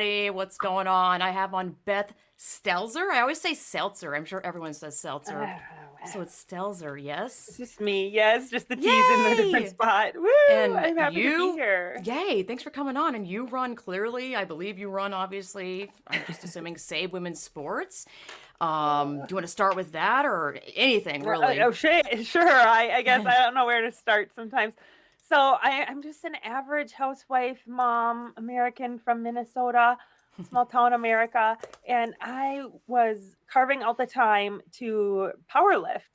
everybody. What's going on? I have on Beth Stelzer. I always say Seltzer. I'm sure everyone says Seltzer. Oh, So it's Stelzer, yes? It's just me. Yes, just the T's in the different spot. Woo! And I'm happy to you- be here. Yay, thanks for coming on. And you run clearly, I believe you run, obviously, I'm just assuming Save Women's Sports. Um, do you want to start with that or anything, Uh, really? Oh, sure. Sure. I, I guess I don't know where to start sometimes. So I, I'm just an average housewife, mom, American from Minnesota, small town America, and I was carving out the time to power lift.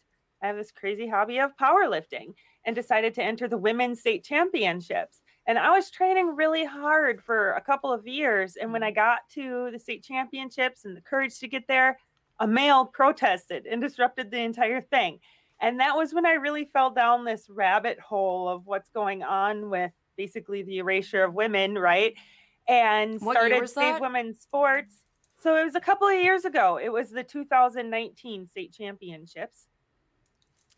I have this crazy hobby of powerlifting and decided to enter the women's state championships. And I was training really hard for a couple of years. And when I mm-hmm. got to the state championships and the courage to get there, a male protested and disrupted the entire thing. And that was when I really fell down this rabbit hole of what's going on with basically the erasure of women, right? And What started Save that? Women's Sports. So it was a couple of years ago. It was the 2019 state championships.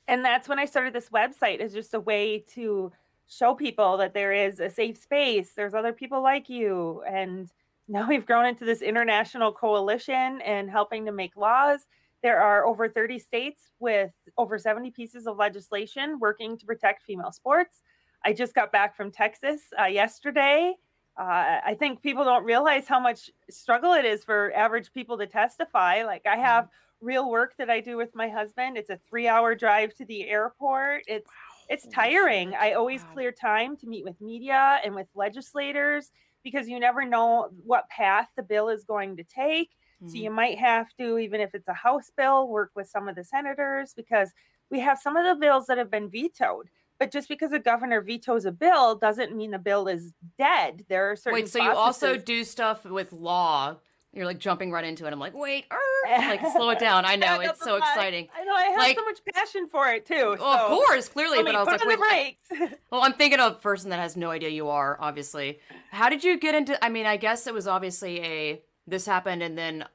And that's when I started this website as just a way to show people that there is a safe space. There's other people like you. And now we've grown into this international coalition and helping to make laws. There are over 30 states with over 70 pieces of legislation working to protect female sports. I just got back from Texas uh, yesterday. Uh, I think people don't realize how much struggle it is for average people to testify. Like, I have real work that I do with my husband. It's a three hour drive to the airport. It's it's tiring. I always Wow. clear time to meet with media and with legislators because you never know what path the bill is going to take. So Mhm. you might have to, even if it's a House bill, work with some of the senators because we have some of the bills that have been vetoed. But just because a governor vetoes a bill doesn't mean the bill is dead. There are certain Wait, so you also do stuff with law? You're like jumping right into it. I'm like, wait, er, like slow it down. I know it's so bus. exciting. I know I have Like- so much passion for it too. Well, of course, clearly, but I was put like, on wait, the brakes. Well, I'm thinking of a person that has no idea you are, obviously. How did you get into I mean, I guess it was obviously a this happened and then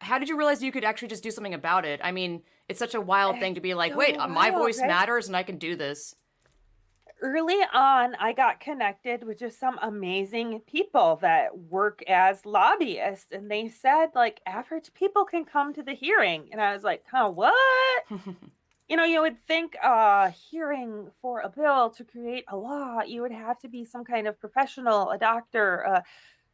how did you realize you could actually just do something about it? I mean, it's such a wild thing to be like, so wait, uh, my voice right? matters and I can do this. early on, I got connected with just some amazing people that work as lobbyists. And they said, like, average people can come to the hearing. And I was like, huh, what? You know, you would think a hearing for a bill to create a law, you would have to be some kind of professional, a doctor. Uh,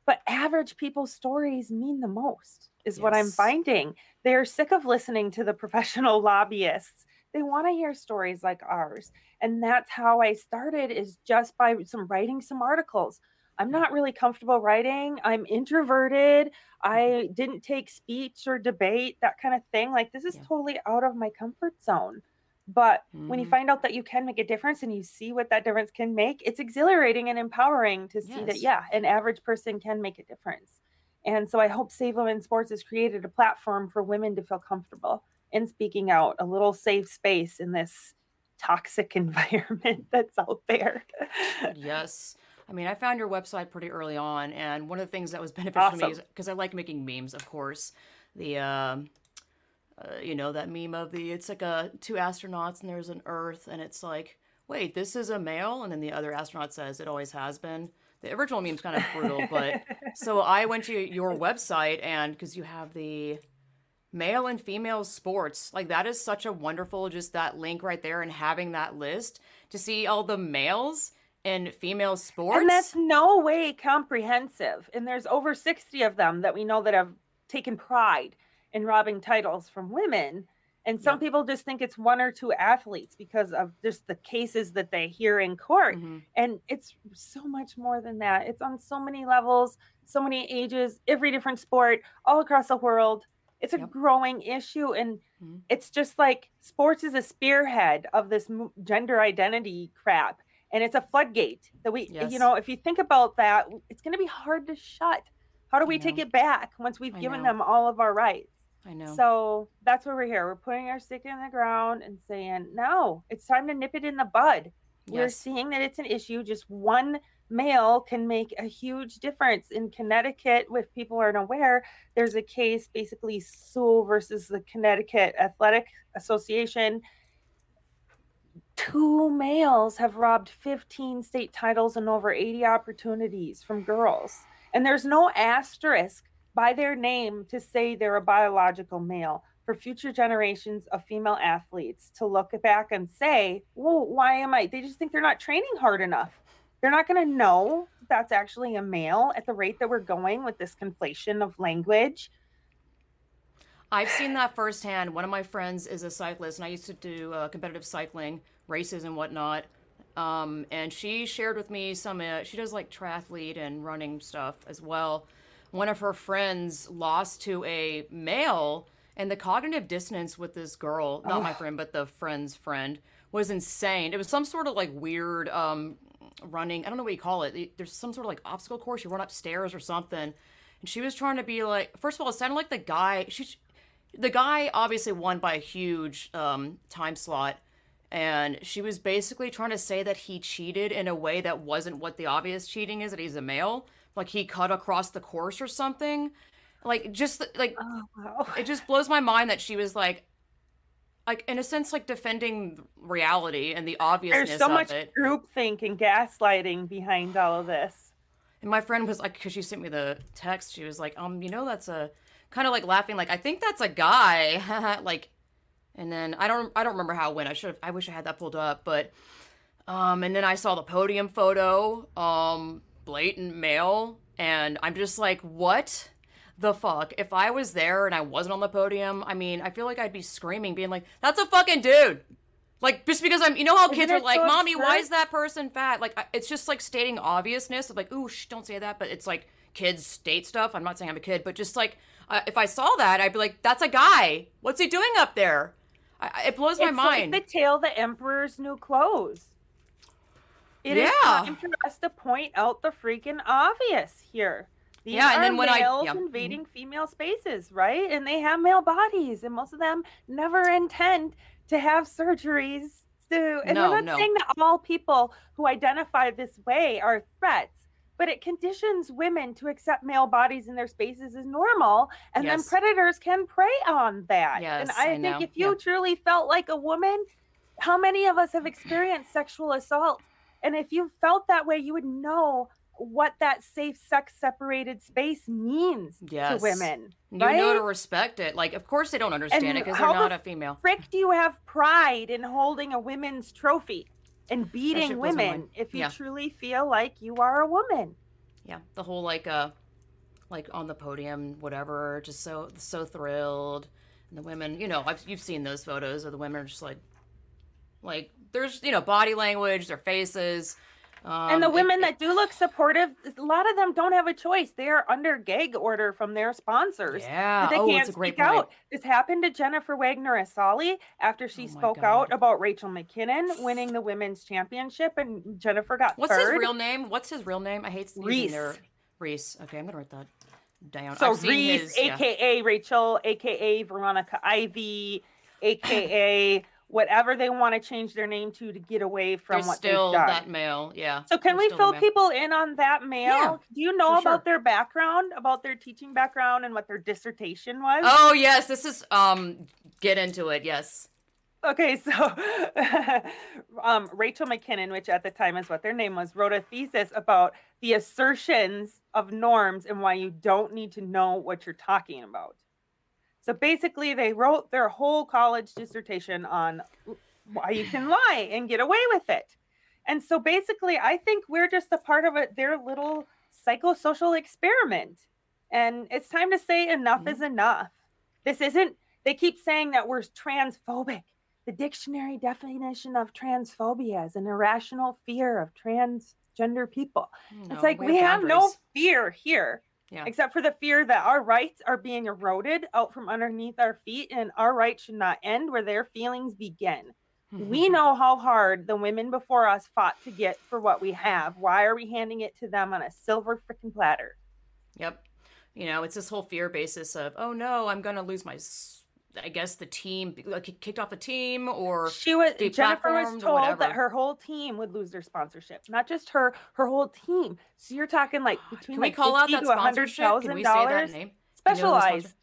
but average people's stories mean the most, is what I'm finding. They're sick of listening to the professional lobbyists. They want to hear stories like ours. And that's how I started, is just by some writing some articles. I'm mm. not really comfortable writing. I'm introverted. Mm-hmm. I didn't take speech or debate, that kind of thing. Like, this is Yeah. totally out of my comfort zone. But when you Mhm. find out that you can make a difference and you see what that difference can make, it's exhilarating and empowering to see that, yeah, an average person can make a difference. And so I hope Save Women Sports has created a platform for women to feel comfortable in speaking out, a little safe space in this toxic environment that's out there. yes. I mean, I found your website pretty early on, and one of the things that was beneficial to me is because I like making memes, of course. The, um, uh, you know, that meme of the it's like a two astronauts and there's an Earth, and it's like, wait, this is a male, and then the other astronaut says it always has been. The original meme's kind of brutal, but so I went to your website, and because you have the male and female sports like that is such a wonderful just that link right there and having that list to see all the males and female sports And that's no way comprehensive. And there's over 60 of them that we know that have taken pride in robbing titles from women. And some people just think it's one or two athletes because of just the cases that they hear in court. Mhm. And it's so much more than that. It's on so many levels, so many ages, every different sport, all across the world. It's a Yep. growing issue. And Mhm. it's just like sports is a spearhead of this gender identity crap. And it's a floodgate that we, Yes. you know, if you think about that, it's going to be hard to shut. How do we take it back once we've I given know. them all of our rights? I know So that's where we're here. We're putting our stick in the ground and saying, no, it's time to nip it in the bud. We're seeing that it's an issue. Just one male can make a huge difference. In Connecticut, if people aren't aware, there's a case basically Soule versus the Connecticut Athletic Association. Two males have robbed 15 state titles and over 80 opportunities from girls. And there's no asterisk by their name to say they're a biological male for future generations of female athletes to look back and say, well, why am I? They just think they're not training hard enough. They're not going to know that's actually a male at the rate that we're going with this conflation of language. I've seen that firsthand. One of my friends is a cyclist, and I used to do uh, competitive cycling races and whatnot. Um, and she shared with me some. Uh, she does like triathlete and running stuff as well. One of her friends lost to a male, and the cognitive dissonance with this girl, not oh. my friend, but the friend's friend, was insane. It was some sort of like weird um, running. I don't know what you call it. There's some sort of like obstacle course. You run upstairs or something. And she was trying to be like. First of all, it sounded like the guy. She, the guy obviously won by a huge um, time slot and she was basically trying to say that he cheated in a way that wasn't what the obvious cheating is that he's a male like he cut across the course or something like just like oh, wow. it just blows my mind that she was like like in a sense like defending reality and the obviousness there's so much it. groupthink and gaslighting behind all of this and my friend was like because she sent me the text she was like um you know that's a kind of like laughing like i think that's a guy like and then I don't I don't remember how it went. I should have I wish I had that pulled up, but um and then I saw the podium photo, um blatant male, and I'm just like, what the fuck? If I was there and I wasn't on the podium, I mean, I feel like I'd be screaming, being like, that's a fucking dude. Like just because I'm, you know how Isn't kids are like, so "Mommy, absurd? why is that person fat?" Like it's just like stating obviousness of like, "Ooh, shh, don't say that." But it's like kids state stuff. I'm not saying I'm a kid, but just like uh, if I saw that, I'd be like, "That's a guy. What's he doing up there?" I, it blows my it's mind. Like the tail the emperor's new clothes. It yeah. is time for us to point out the freaking obvious here. These yeah, and then when males I, yeah. invading mm-hmm. female spaces, right? And they have male bodies, and most of them never intend to have surgeries. To, and no, we're not no. saying that all people who identify this way are threats but it conditions women to accept male bodies in their spaces as normal and yes. then predators can prey on that yes, and i, I think know. if you yeah. truly felt like a woman how many of us have experienced sexual assault and if you felt that way you would know what that safe sex separated space means yes. to women you right? know to respect it like of course they don't understand and it because they're not a female frick do you have pride in holding a women's trophy and beating women if you yeah. truly feel like you are a woman. Yeah, the whole like uh like on the podium whatever just so so thrilled and the women, you know, I've, you've seen those photos of the women just like like there's, you know, body language, their faces, um, and the women it, that do look supportive, a lot of them don't have a choice. They are under gag order from their sponsors. Yeah, they oh, can't speak out. This happened to Jennifer Wagner Assali after she oh spoke out about Rachel McKinnon winning the women's championship, and Jennifer got What's third. his real name? What's his real name? I hate Reese. Their... Reese. Okay, I'm gonna write that down. So Reese, his, aka yeah. Rachel, aka Veronica Ivy, aka whatever they want to change their name to to get away from There's what still they've done. that male, yeah. So can we fill people in on that male? Yeah, Do you know about sure. their background, about their teaching background, and what their dissertation was? Oh yes, this is um. Get into it, yes. Okay, so um, Rachel McKinnon, which at the time is what their name was, wrote a thesis about the assertions of norms and why you don't need to know what you're talking about. So basically, they wrote their whole college dissertation on why you can lie and get away with it. And so basically, I think we're just a part of it, their little psychosocial experiment. And it's time to say enough mm-hmm. is enough. This isn't, they keep saying that we're transphobic. The dictionary definition of transphobia is an irrational fear of transgender people. No, it's like we, we have, have no fear here. Yeah. Except for the fear that our rights are being eroded out from underneath our feet and our rights should not end where their feelings begin. we know how hard the women before us fought to get for what we have. Why are we handing it to them on a silver freaking platter? Yep. You know, it's this whole fear basis of, oh no, I'm going to lose my I guess the team like kicked off a team or she was Jennifer was told that her whole team would lose their sponsorship, not just her, her whole team. So you're talking like between Can like we call out that sponsorship? Can we say that name? Specialized.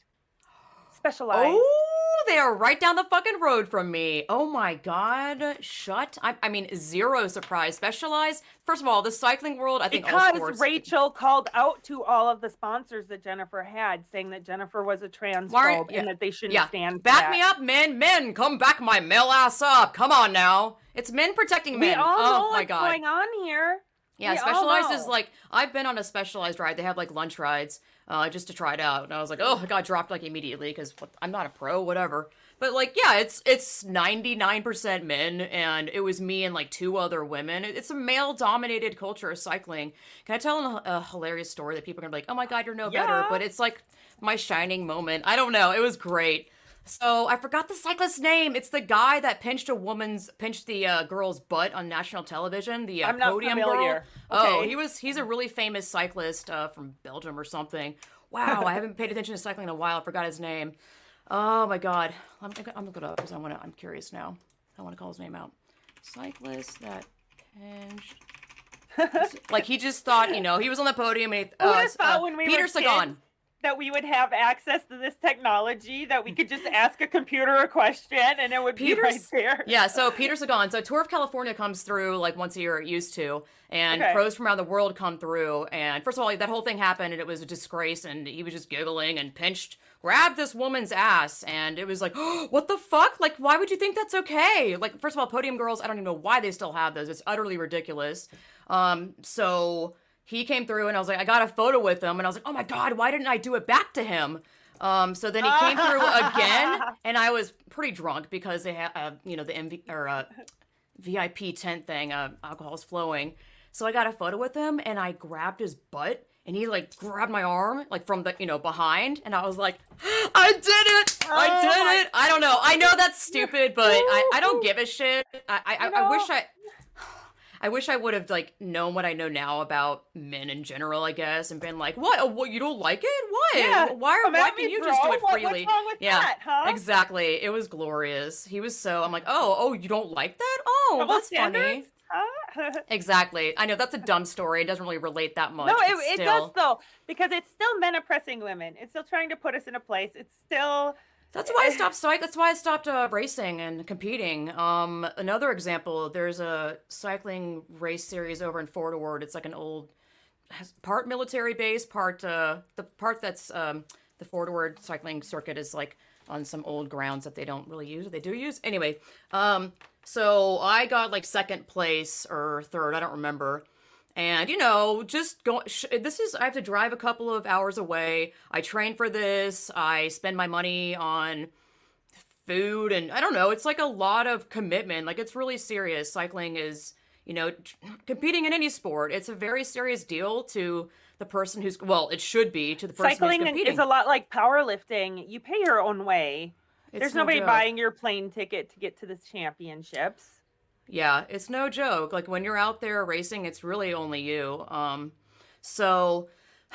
Specialized. Oh, they are right down the fucking road from me. Oh my god, shut. I, I mean, zero surprise. Specialized. First of all, the cycling world, I think Because sports. Rachel called out to all of the sponsors that Jennifer had, saying that Jennifer was a transphobe yeah, and that they shouldn't yeah, stand. back me up, men. Men, come back my male ass up. Come on now. It's men protecting men. We all oh know what's god. going on here. Yeah, We specialized is like I've been on a specialized ride. They have like lunch rides, uh, just to try it out, and I was like, oh, I got dropped like immediately because I'm not a pro, whatever. But like, yeah, it's it's 99% men, and it was me and like two other women. It's a male-dominated culture of cycling. Can I tell a, a hilarious story that people are gonna be like, oh my god, you're no better? But it's like my shining moment. I don't know. It was great. So I forgot the cyclist's name. It's the guy that pinched a woman's pinched the uh, girl's butt on national television. The uh, I'm not podium familiar. girl. Oh, he was he's a really famous cyclist uh, from Belgium or something. Wow, I haven't paid attention to cycling in a while. I forgot his name. Oh my god, I'm I'm it up because I want to. I'm curious now. I want to call his name out. Cyclist that pinched. like he just thought, you know, he was on the podium. And he, uh, uh, when we Peter Sagan. kids that we would have access to this technology that we could just ask a computer a question and it would be right there. Yeah, so Peter Sagan. So Tour of California comes through like once a year, it used to, and Okay. pros from around the world come through. And first of all, like, that whole thing happened, and it was a disgrace. And he was just giggling and pinched, grabbed this woman's ass, and it was like, oh, what the fuck? Like, why would you think that's okay? Like, first of all, podium girls. I don't even know why they still have those. It's utterly ridiculous. Um, so he came through, and I was like, I got a photo with him, and I was like, oh my god, why didn't I do it back to him? Um, so then he came through again, and I was pretty drunk because they had, uh, you know, the MV or uh, VIP tent thing, uh, alcohol's flowing. So I got a photo with him, and I grabbed his butt, and he like grabbed my arm, like from the, you know, behind, and I was like, I did it, I Oh did it. I don't know, I know that's stupid, but I, I don't give a shit. I, I, I wish I. I wish I would have like known what I know now about men in general, I guess, and been like, "What? Oh, what? You don't like it? Why? Yeah. Oh, why? Come why can you just do bro. it What- freely?" what's wrong with yeah, that, huh? exactly. It was glorious. He was so. I'm like, "Oh, oh, you don't like that? Oh, Double that's funny." standards? Huh? Exactly. I know that's a dumb story. It doesn't really relate that much. no, it, it does though, because it's still men oppressing women. It's still trying to put us in a place. It's still That's why I stopped. That's why I stopped uh, racing and competing. Um, another example. There's a cycling race series over in Fort Ord. It's like an old, has part military base, part uh, the part that's um, the Fort Ord cycling circuit is like on some old grounds that they don't really use. Or they do use anyway. Um, so I got like second place or third. I don't remember. And you know, just go. Sh- this is I have to drive a couple of hours away. I train for this. I spend my money on food, and I don't know. It's like a lot of commitment. Like it's really serious. Cycling is, you know, t- competing in any sport. It's a very serious deal to the person who's well. It should be to the person cycling who's competing. is a lot like powerlifting. You pay your own way. It's There's no nobody joke. buying your plane ticket to get to the championships. Yeah, it's no joke. Like when you're out there racing, it's really only you. Um, so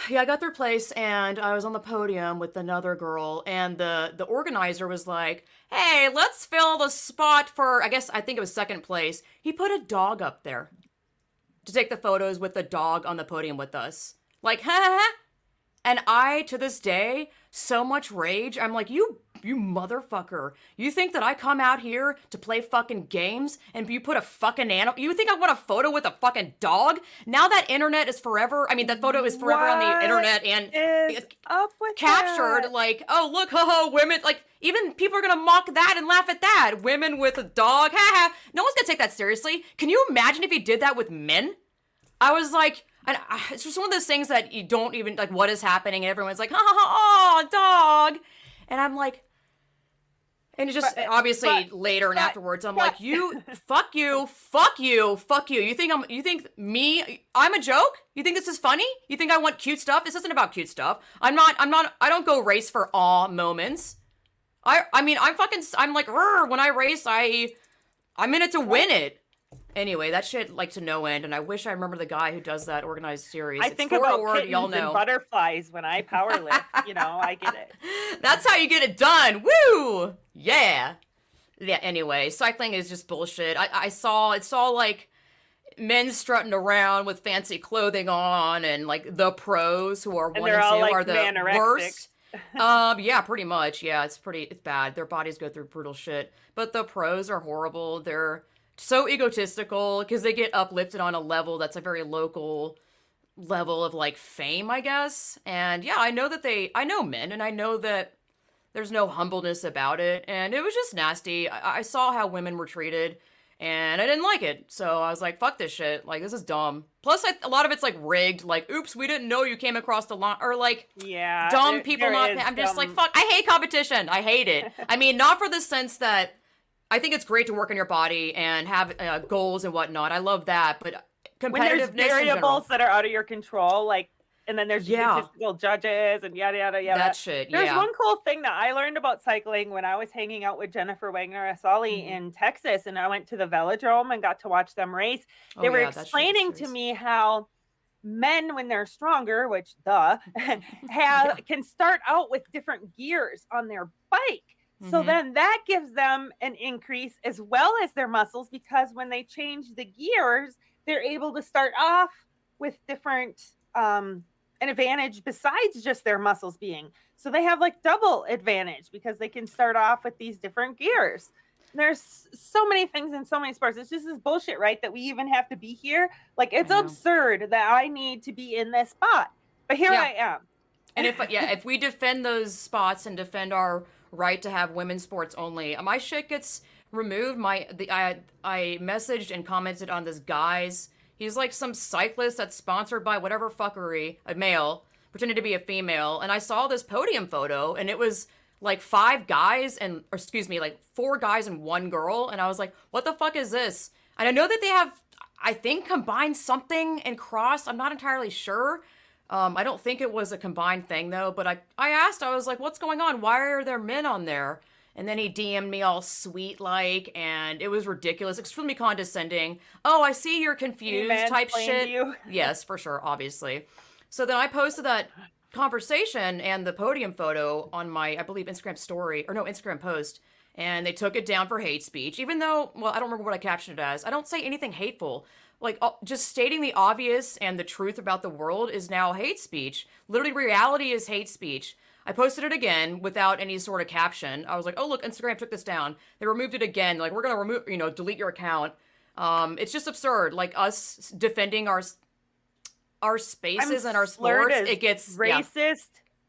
yeah, I got third place and I was on the podium with another girl, and the the organizer was like, "Hey, let's fill the spot for I guess I think it was second place." He put a dog up there to take the photos with the dog on the podium with us. Like, ha ha ha. And I, to this day, so much rage. I'm like, you, you motherfucker. You think that I come out here to play fucking games and you put a fucking animal? You think I want a photo with a fucking dog? Now that internet is forever. I mean, that photo is forever on the internet and up with captured. that? Like, oh look, haha, women. Like, even people are gonna mock that and laugh at that. Women with a dog, haha. No one's gonna take that seriously. Can you imagine if he did that with men? I was like, and it's just one of those things that you don't even like. What is happening? And everyone's like, ha ha ha, oh, dog. And I'm like, and it's just But- uh, obviously but- later and but- afterwards, I'm like, you, fuck you, fuck you, fuck you. You think I'm, you think me, I'm a joke? You think this is funny? You think I want cute stuff? This isn't about cute stuff. I'm not, I'm not, I don't go race for awe moments. I, I mean, I'm fucking, I'm like, when I race, I, I'm in it to win it. Anyway, that shit like to no end, and I wish I remember the guy who does that organized series. I It's think about Ord, kittens y'all and know. butterflies when I power lift. you know, I get it. That's how you get it done. Woo! Yeah. Yeah, anyway, cycling is just bullshit. I, I saw it's all like men strutting around with fancy clothing on and like the pros who are And one and two like, are the manorexic. worst. um, yeah, pretty much. Yeah, it's pretty it's bad. Their bodies go through brutal shit. But the pros are horrible. They're so egotistical because they get uplifted on a level that's a very local level of like fame, I guess. And yeah, I know that they I know men and I know that there's no humbleness about it. And it was just nasty. I, I saw how women were treated and I didn't like it. So I was like, fuck this shit. Like, this is dumb. Plus, I, a lot of it's like rigged. Like, oops, we didn't know you came across the line. Or like, yeah, dumb there- people there not. I'm just like, fuck. I hate competition. I hate it. I mean, not for the sense that I think it's great to work on your body and have uh, goals and whatnot. I love that. But when there's competitiveness in general, variables that are out of your control, like, and then there's Yeah. statistical judges and yada yada yada. that shit. There's yeah. one cool thing that I learned about cycling when I was hanging out with Jennifer Wagner Assali Mhm. in Texas, and I went to the Velodrome and got to watch them race. Oh, They were yeah, that shit is explaining to me how men, when they're stronger, which duh, have can start out with different gears on their bike. So Mhm. then that gives them an increase as well as their muscles because when they change the gears, they're able to start off with different um an advantage besides just their muscles being. So they have like double advantage because they can start off with these different gears. There's so many things in so many sports. It's just this bullshit, right? That we even have to be here. Like it's absurd that I need to be in this spot. But here Yeah. I am. And if yeah, if we defend those spots and defend our right to have women's sports only, my shit gets removed. My the I I messaged and commented on this guy's. He's like some cyclist that's sponsored by whatever fuckery, a male pretending to be a female, and I saw this podium photo, and it was like five guys and or excuse me, like four guys and one girl, and I was like, what the fuck is this? And I know that they have, I think, combined something and crossed. I'm not entirely sure. Um, I don't think it was a combined thing though, but I, I asked, I was like, what's going on? Why are there men on there? And then he DM'd me all sweet like, and it was ridiculous, extremely condescending. Oh, I see you're confused type shit. you. yes, for sure, obviously. So then I posted that conversation and the podium photo on my, I believe, Instagram story, or no, Instagram post, and they took it down for hate speech, even though, well, I don't remember what I captioned it as. I don't say anything hateful. Like, uh, just stating the obvious and the truth about the world is now hate speech. Literally, reality is hate speech. I posted it again without any sort of caption. I was like, oh, look, Instagram took this down. They removed it again. Like, we're going to remove, you know, delete your account. Um, it's just absurd. Like, us defending our our spaces and our sports, it gets yeah.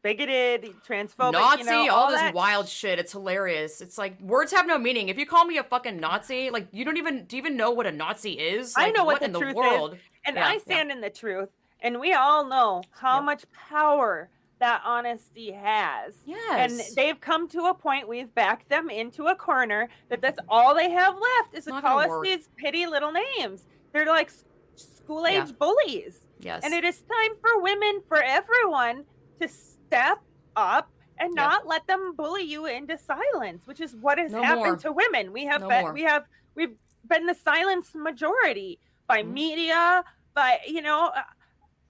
Bigoted, transphobic, Nazi, you know, all, all this that wild shit. It's hilarious. It's like words have no meaning. If you call me a fucking Nazi, like you don't even do you even know what a Nazi is? I know what the in the truth is. And Yeah, I yeah. stand in the truth. And we all know how Yep. much power that honesty has. Yes. And they've come to a point, we've backed them into a corner that that's all they have left is to Not call us work. these petty little names. They're like school age Yeah. bullies. yes. And it is time for women, for everyone, to step up and Yep. not let them bully you into silence, which is what has No happened more. to women. We have No been, more. we have we've been the silence majority by Mhm. media, by you know. uh,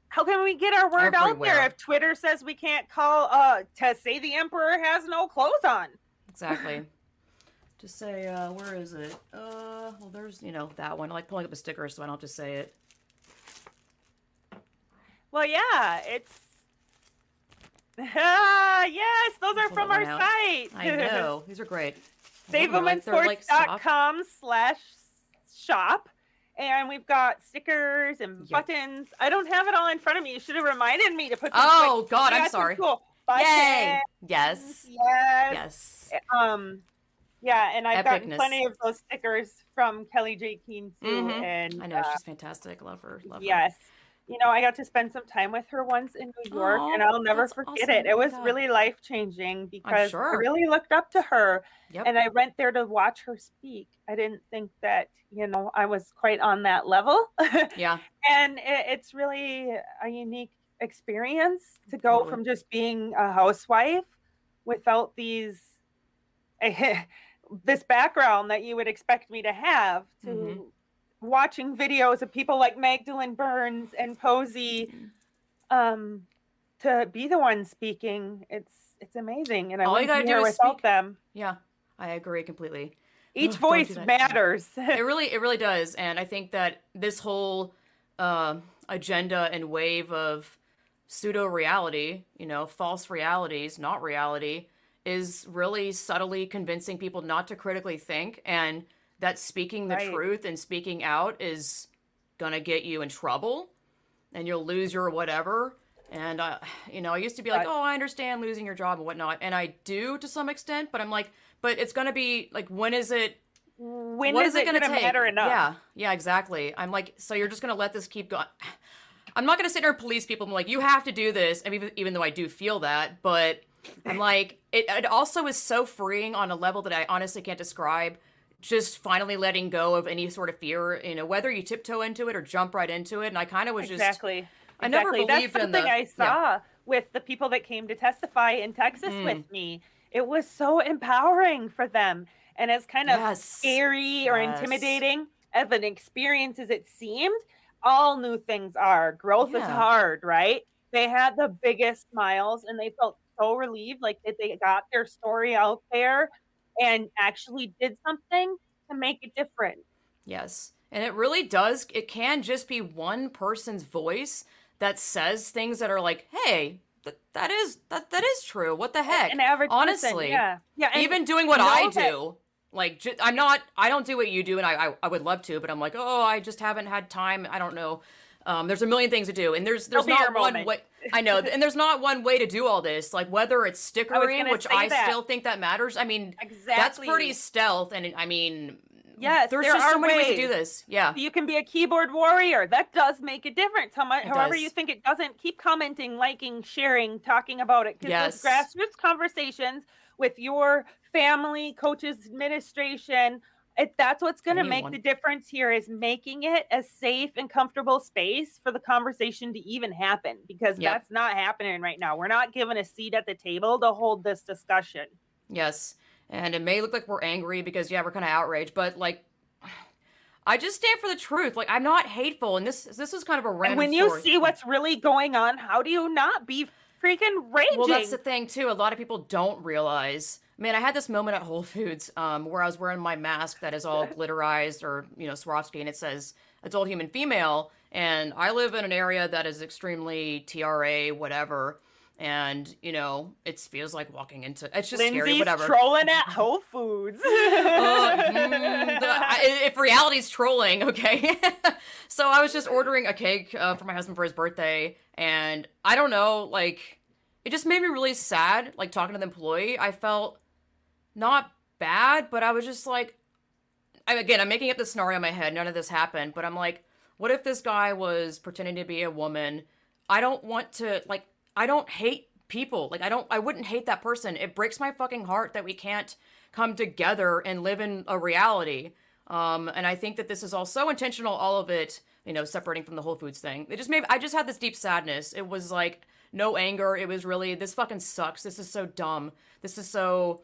How can we get our word out there if Twitter says we can't call uh to say the emperor has no clothes on? exactly. to say, uh, where is it? Uh, well, there's, you know, that one. I like pulling up a sticker so I don't have to say it. Well, yeah, it's yes, those are from our out. site. I know. These are great. They're like- they're like soft. savewomensports.com slash shop and we've got stickers and Yep. buttons i don't have it all in front of me you should have reminded me to put Oh, quick- God, I'm sorry. cool Yay! buttons. Yes. yes Yes. um yeah and i've gotten plenty of those stickers from Kellie-Jay Keen too Mhm. and I know. uh, She's fantastic. Love her. Love her. yes you know i got to spend some time with her once in new york and i'll never forget awesome. it Oh it was God. really life changing because i really looked up to her Yep. and I went there to watch her speak. I didn't think that, you know, I was quite on that level. yeah. and it, it's really a unique experience to go Totally. from just being a housewife without these this background that you would expect me to have to Mhm. Watching videos of people like Magdalen Berns and Posie um to be the one speaking it's it's amazing and I All you gotta be do is without speak. them Yeah. I agree completely. each Ugh, don't do voice matters it really it really does and i think that this whole uh, agenda and wave of pseudo reality, you know, false realities, not reality, is really subtly convincing people not to critically think and that speaking the Right. truth and speaking out is going to get you in trouble and you'll lose your whatever. And, uh, you know, I used to be like, oh, I understand losing your job and whatnot. And I do to some extent, but I'm like, but it's going to be like, when is it When what is it going to take? matter enough? Yeah, yeah, exactly. I'm like, so you're just gonna let this keep going? I'm not gonna sit there and police people. I'm like, you have to do this. I mean, even, even though I do feel that, but I'm like, it, it also is so freeing on a level that I honestly can't describe. Just finally letting go of any sort of fear, you know, whether you tiptoe into it or jump right into it. And I kind of was just, exactly. I never exactly. believed That's in something the- I yeah. saw with the people that came to testify in Texas Mm. with me. It was so empowering for them, and as kind of yes, scary or Yes. intimidating of an experience as it seemed, all new things are. Growth is hard, right? They had the biggest smiles and they felt so relieved, like that they got their story out there and actually did something to make a difference. Yes. And it really does, it can just be one person's voice that says things that are like, hey, th- that is that that is true. What the heck? An average person, honestly, yeah, yeah. Even doing what I that- do, like ju- I'm not, I don't do what you do, and I, I I would love to, but I'm like, oh, I just haven't had time. I don't know. Um, there's a million things to do, and there's there's There'll not one moment. way. I know, and there's not one way to do all this. Like whether it's stickering, gonna which I that. still think that matters. I mean, exactly. that's pretty stealth, and I mean, Yes, there's there just so many ways to do this. Yeah. You can be a keyboard warrior. That does make a difference. How much, however does. you think it doesn't, keep commenting, liking, sharing, talking about it. Because Yes. those grassroots conversations with your family, coaches, administration, it, that's what's going to make the difference here is making it a safe and comfortable space for the conversation to even happen. Because Yep. that's not happening right now. We're not given a seat at the table to hold this discussion. Yes. And it may look like we're angry because yeah, we're kind of outraged, but like I just stand for the truth. Like I'm not hateful and this this is kind of a random And when you story. see what's really going on, how do you not be freaking raging? Well, that's the thing too. A lot of people don't realize. Man, I had this moment at Whole Foods um, where I was wearing my mask that is all glitterized or you know Swarovski, and it says adult human female. And I live in an area that is extremely TRA, whatever. And you know, it feels like walking into. It's just scary, Lindsay's whatever. trolling at Whole Foods. Uh, mm, the- I- if reality's trolling, okay. so I was just ordering a cake uh, for my husband for his birthday, and I don't know, like, it just made me really sad. Like talking to the employee, I felt not bad, but I was just like, I, again, I'm making up this scenario in my head. None of this happened, but I'm like, what if this guy was pretending to be a woman? I don't want to like. I don't hate people. Like I don't. I wouldn't hate that person. It breaks my fucking heart that we can't come together and live in a reality. Um, and I think that this is all so intentional. All of it, you know, separating from the Whole Foods thing. It just made. I just had this deep sadness. It was like no anger. It was really this fucking sucks. This is so dumb. This is so.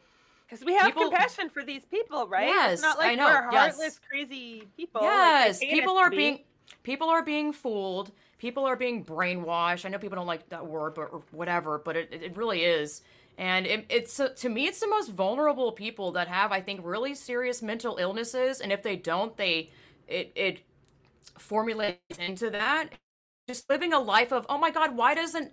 Because we have People- compassion for these people, right? Yes, it's not I know, we're yes. crazy people. Yes, paint people are be. being people are being fooled. People are being brainwashed. I know people don't like that word, but or whatever. But it, it really is, and it, it's to me, it's the most vulnerable people that have, I think, really serious mental illnesses. And if they don't, they it it formulates into that. Just living a life of, oh my god, why doesn't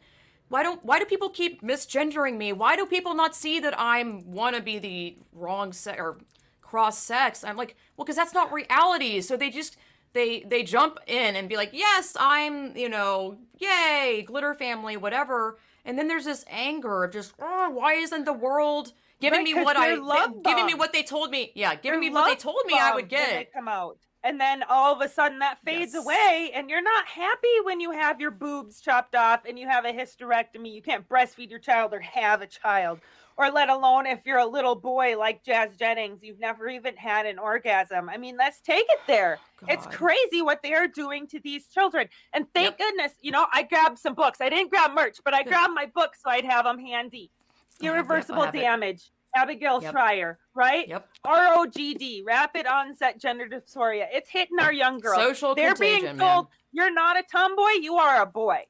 why don't why do people keep misgendering me? Why do people not see that I'm wanna be the wrong sex or cross sex? I'm like, well, because that's not reality. So they just they they jump in and be like, yes, I'm you know, yay, glitter family, whatever. And then there's this anger of just, oh, why isn't the world giving Right, me what I giving me what they told me? Yeah, giving They're me what they told me I would bombed when they get. come out. And then all of a sudden that fades Yes. away, and you're not happy when you have your boobs chopped off and you have a hysterectomy. You can't breastfeed your child or have a child, or let alone if you're a little boy like Jazz Jennings, you've never even had an orgasm. I mean, let's take it there. Oh, it's crazy what they are doing to these children. And thank Yep. goodness, you know, I grabbed some books. I didn't grab merch, but I Good. grabbed my books so I'd have them handy. I have- yep, I Irreversible have it. Abigail Yep. Shrier, right? Yep. ROGD, rapid onset gender dysphoria. It's hitting our young girls. Social They're being told man. you're not a tomboy, you are a boy.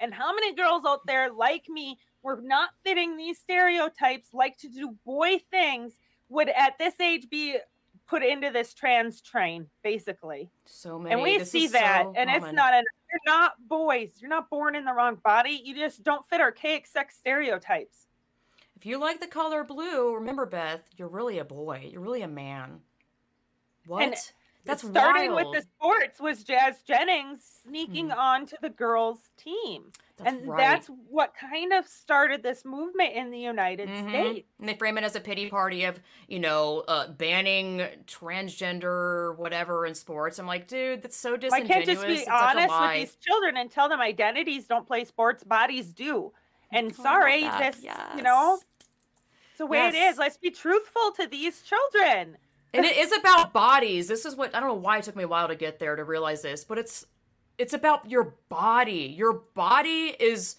And how many girls out there like me were not fitting these stereotypes, like to do boy things, would at this age be put into this trans train, basically. So many. And we this see that, so and it's not an you're not boys. You're not born in the wrong body. You just don't fit archaic sex stereotypes. If you like the color blue, remember, Beth, you're really a boy. You're really a man. What? And That's starting wild. with the sports was Jazz Jennings sneaking Mhm. on to the girls' team. That's and right. that's what kind of started this movement in the United Mhm. States. And they frame it as a pity party of, you know, uh, banning transgender whatever in sports. I'm like, dude, that's so disingenuous. can't just be It's honest with these children and tell them identities don't play sports, bodies do. And Oh, sorry, this you know, Yes. It's the way it Yes. is. Let's be truthful to these children. and it is about bodies. This is what I don't know why it took me a while to get there to realize this, but it's it's about your body. Your body is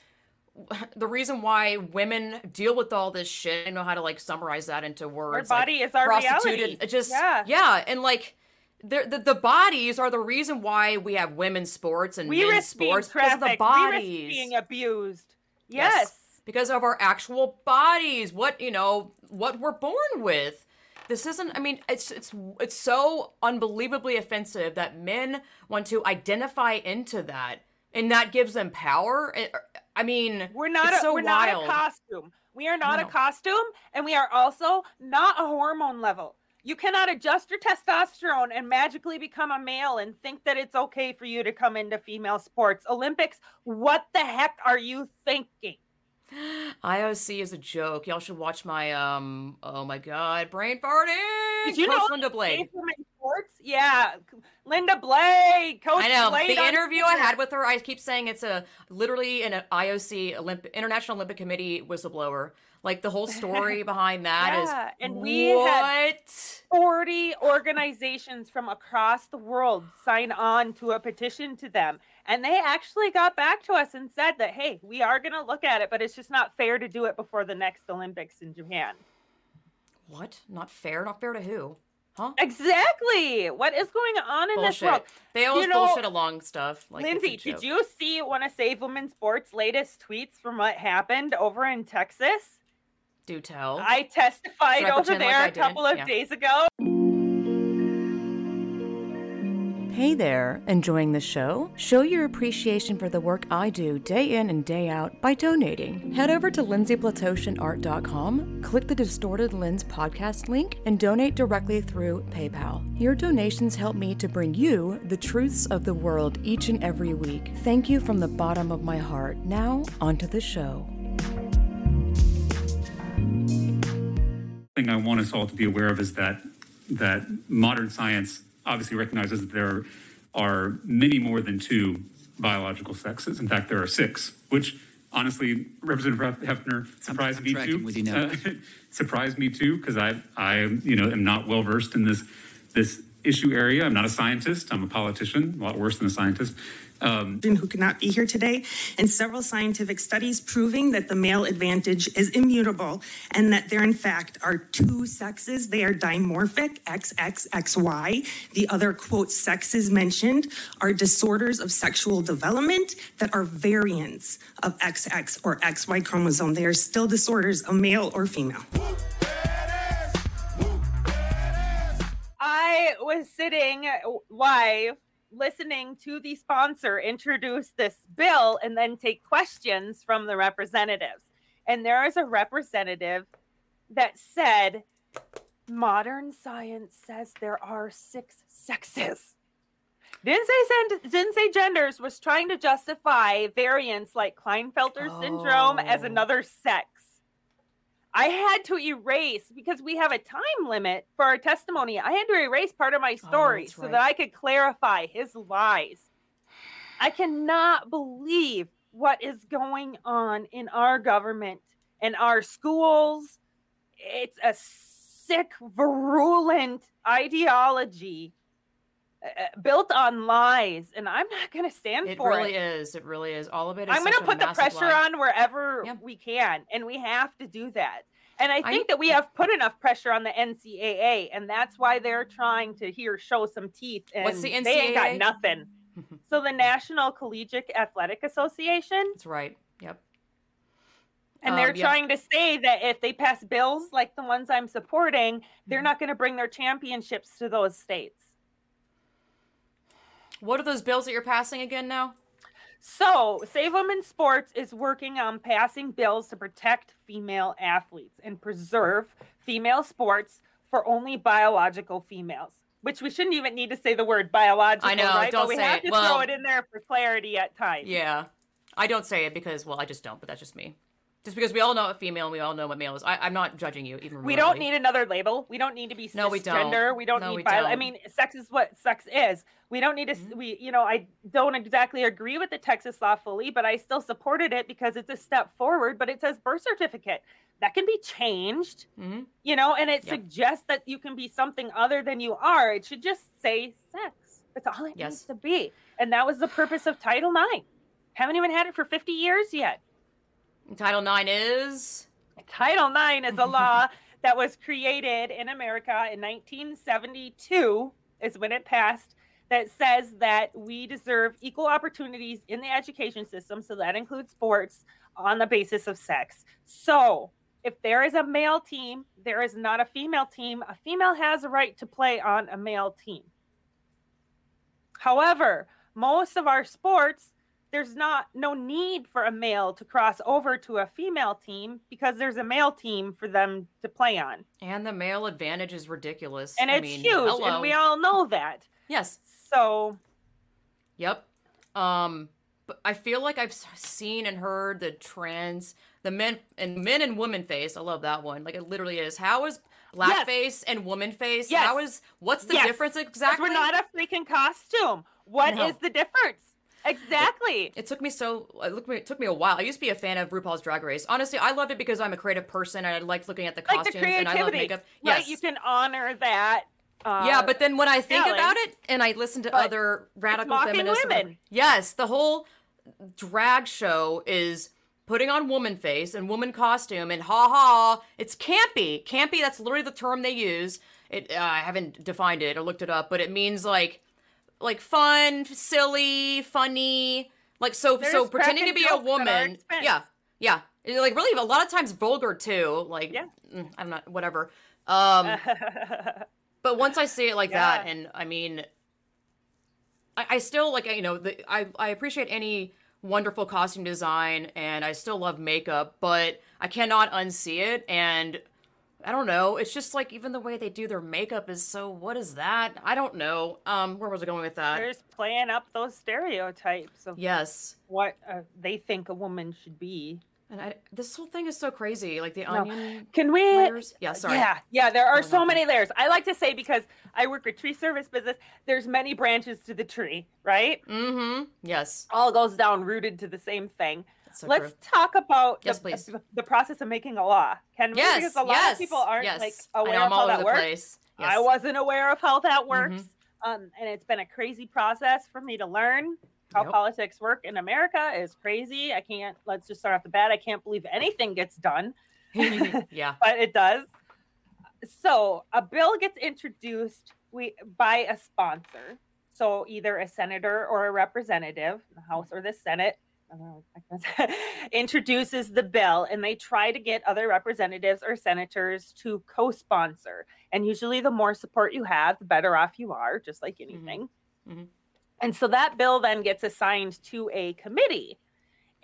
the reason why women deal with all this shit. I know how to like summarize that into Our words. like body is our prostituted. reality. It just yeah, yeah. and like. The, the bodies are the reason why we have women's sports and We men's sports because of the trafficked. We risk bodies. being abused. Yes. Yes. Because of our actual bodies what you know what we're born with this isn't i mean it's it's it's so unbelievably offensive that men want to identify into that and that gives them power I- mean We're not a, so we're wild not a costume. We are not No. a costume and we are also not a hormone level. You cannot adjust your testosterone and magically become a male and think that it's okay for you to come into female sports. Olympics, what the heck are you thinking? Ioc is a joke y'all should watch my um oh my god brain farting Did you Coach know linda blade sports? Yeah. Linda Blade, Coach I know Blade the interview I had with her. I keep saying it's a literally an IOC Olympic International Olympic Committee whistleblower. Like the whole story behind that is Yeah, and we had what? 40 organizations from across the world sign on to a petition to them. And they actually got back to us and said that, hey, we are going to look at it, but it's just not fair to do it before the next Olympics in Japan. What? Not fair? Not fair to who? Huh? Exactly. What is going on in this Bullshit. world? They always You know, bullshit along stuff. Like Lindsay, did you see one of Save Women's Sports' latest tweets from what happened over in Texas? do tell? I testified I over like there I a couple of didn't? days ago. Hey there, enjoying the show? Show your appreciation for the work I do day in and day out by donating. Head over to lindsayplatoshinart.com, click the Distorted Lens podcast link, and donate directly through PayPal. Your donations help me to bring you the truths of the world each and every week. Thank you from the bottom of my heart. Now, onto the show. thing I want us all to be aware of is that that modern science obviously recognizes that there are many more than two biological sexes. In fact, there are six, which honestly, Representative Hefner surprised I'm me too. with you now. Uh, surprised me too because I I you know am not well versed in this this issue area. I'm not a scientist. I'm a politician, a lot worse than a scientist. Um, who could not be here today, and several scientific studies proving that the male advantage is immutable and that there, in fact, are two sexes. They are dimorphic, XXXY. The other, quote, sexes mentioned are disorders of sexual development that are variants of XX or XY chromosome. They are still disorders of male or female. I was sitting live listening to the sponsor introduce this bill and then take questions from the representatives. And there is a representative that said, Modern science says there are six sexes. Didn't say sen- didn't say genders was trying to justify variants like Klinefelter syndrome as Oh. another sex. I had to erase because we have a time limit for our testimony. I had to erase part of my oh, story Oh, that's so right. that I could clarify his lies. I cannot believe what is going on in our government and our schools. It's a sick, virulent ideology built on lies, and I'm not going to stand for It for really it. is. It really is. All of it is I'm going to put the pressure lie. on wherever Yeah. we can, and we have to do that. And I I- think that we have put enough pressure on the NCAA, and that's why they're trying to here show some teeth. And What's the They ain't got nothing. so the National Collegiate Athletic Association, That's right. Yep. and they're Um, yeah. trying to say that if they pass bills like the ones I'm supporting, they're Mhm. not going to bring their championships to those states. What are those bills that you're passing again now? So, Save Women's Sports is working on passing bills to protect female athletes and preserve female sports for only biological females. Which we shouldn't even need to say the word biological, I know, right? don't but we say have it. to Well- throw it in there for clarity at times. Yeah. I don't say it because, well, I just don't, but that's just me. Just because we all know what female and we all know what male is. I, I'm not judging you even We don't need another label. We don't need to be No, we don't. cisgender. We don't No, need we bio. I don't. mean, sex is what sex is. We don't need to. s Mhm. We, you know, I don't exactly agree with the Texas law fully, but I still supported it because it's a step forward. But it says birth certificate that can be changed, Mhm. you know, and it Yep. suggests that you can be something other than you are. It should just say sex. That's all it Yes. needs to be, and that was the purpose of Title IX. Haven't even had it for 50 years yet. Title IX is. Title IX is a law that was created in America in 1972, is when it passed, that says that we deserve equal opportunities in the education system. So that includes sports on the basis of sex. So if there is a male team, there is not a female team. A female has a right to play on a male team. However, most of our sports, there's not no need for a male to cross over to a female team because there's a male team for them to play on. And the male advantage is ridiculous. And I it's mean, huge. hello. And we all know that. Yes. So Yep. Um, but I feel like I've seen and heard the trans, the men and men and woman face. I love that one. Like it literally is. How is black Yes. face and woman face? Yes. How is what's the Yes. difference exactly? we're not a freaking costume. What is No. the difference? Exactly. It took me so it it took me a while. I used to be a fan of RuPaul's Drag Race. Honestly, I loved it because I'm a creative person and I liked looking at the like the costumes and I love makeup. Right? Yes. You can honor that. Uh, yeah, but then when I think about it and I listen to But other radical mocking feminists, women. yes, the whole drag show is putting on woman face and woman costume and ha ha. It's campy, campy. That's literally the term they use. It uh, I haven't defined it or looked it up, but it means like like fun, silly, funny. Like so, They're so pretending to be a jokes at our woman. Yeah, yeah. Like really, a lot of times vulgar too. Like Yeah. mm, I'm not whatever. Um, but once I see it like that, and I mean, I, I still like you know the, I I appreciate any wonderful costume design, and I still love makeup, but I cannot unsee it, and I don't know. It's just like even the way they do their makeup is so. What is that? I don't know. Um, where was I going with that? They're just playing up those stereotypes of yes, what uh, they think a woman should be. and I, this whole thing is so crazy. Like the No. onion Can we? layers. Yeah, sorry. Yeah, yeah, there are so many layers. I like to say because I work with tree service business, there's many branches to the tree, right? Mm-hmm. Yes. All goes down rooted to the same thing. So Let's true. talk about Yes, the, please. the process of making a law. Can we? Yes. because a lot yes, of people aren't yes. like aware of how that works. I wasn't aware of how that works. Mhm. Um, and it's been a crazy process for me to learn how Yep. politics work in America is crazy. I can't let's just start off the bat. I can't believe anything gets done. yeah. but it does. So a bill gets introduced we by a sponsor. So either a senator or a representative, the House or the Senate, I don't know, I guess, introduces the bill and they try to get other representatives or senators to co-sponsor. And usually the more support you have, the better off you are, just like anything. Mhm. And so that bill then gets assigned to a committee.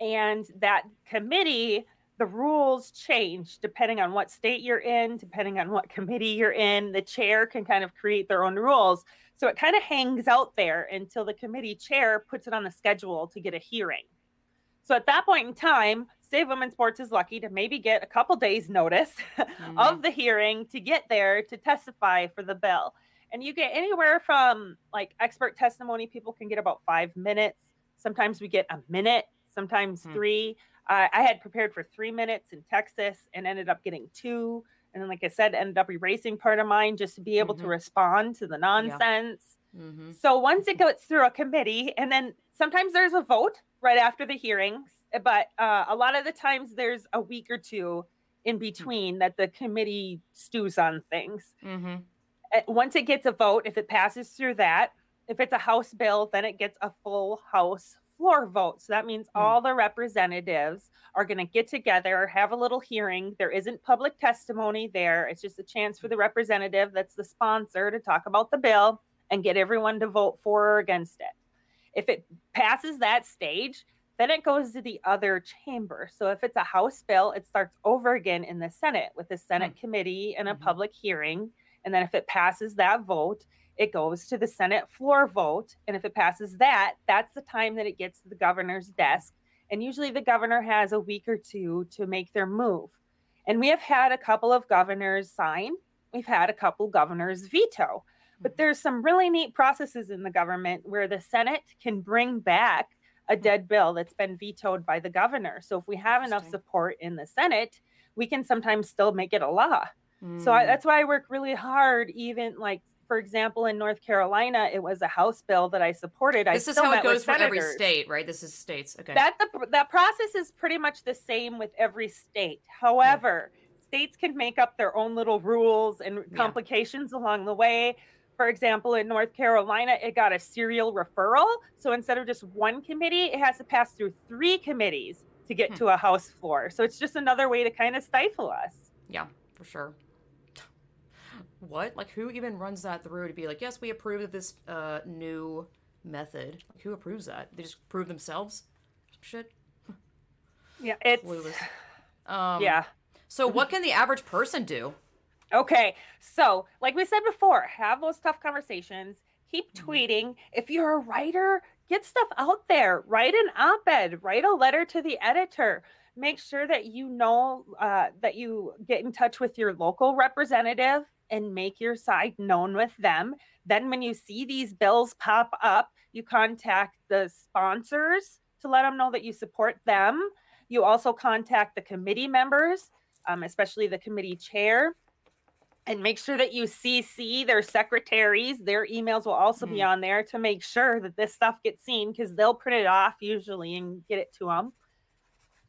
And that committee the rules change depending on what state you're in, depending on what committee you're in. The chair can kind of create their own rules. So it kind of hangs out there until the committee chair puts it on the schedule to get a hearing. So at that point in time, Save Women Sports is lucky to maybe get a couple days notice Mhm. of the hearing to get there to testify for the bill. And you get anywhere from like expert testimony, people can get about five minutes. Sometimes we get a minute, sometimes Hmm. three. Uh, I had prepared for three minutes in Texas and ended up getting two. And then, like I said, ended up erasing part of mine just to be able to Mhm. respond to the nonsense. Mhm. So once it goes through a committee, and then sometimes there's a vote right after the hearings, but uh, a lot of the times there's a week or two in between that the committee stews on things. Mhm. Uh, Once it gets a vote, if it passes through that, if it's a House bill, then it gets a full House floor vote. So that means Mm. all the representatives are going to get together, have a little hearing. There isn't public testimony there. It's just a chance for the representative that's the sponsor to talk about the bill and get everyone to vote for or against it. If it passes that stage, then it goes to the other chamber. So if it's a House bill, it starts over again in the Senate with the Senate committee and a Mhm. public hearing. And then if it passes that vote, it goes to the Senate floor vote. And if it passes that, that's the time that it gets to the governor's desk. And usually the governor has a week or two to make their move. And we have had a couple of governors sign, we've had a couple governors veto. But there's some really neat processes in the government where the Senate can bring back a dead bill that's been vetoed by the governor. So if we have enough support in the Senate, we can sometimes still make it a law. So I, Mm. that's why I work really hard. Even like, for example, in North Carolina, it was a House bill that I supported. I this is still how it goes for every state, right? This is states. Okay. That the, that process is pretty much the same with every state. However, states can make up their own little rules and Yeah. complications along the way. For example, in North Carolina, it got a serial referral. So instead of just one committee, it has to pass through three committees to get Hmm. to a House floor. So it's just another way to kind of stifle us. Yeah, for sure. What? Like, who even runs that through to be like, yes, we approve of this uh, new method? Like, who approves that? They just approve themselves? Shit. Yeah, it's. Um, yeah. So, what can the average person do? Okay. So, like we said before, have those tough conversations. Keep Mhm. tweeting. If you're a writer, get stuff out there. Write an op ed, write a letter to the editor. Make sure that you know uh, that you get in touch with your local representative and make your side known with them. Then, when you see these bills pop up, you contact the sponsors to let them know that you support them. You also contact the committee members, um, especially the committee chair and make sure that you CC their secretaries. Their emails will also be Mm. on there to make sure that this stuff gets seen because they'll print it off usually and get it to them.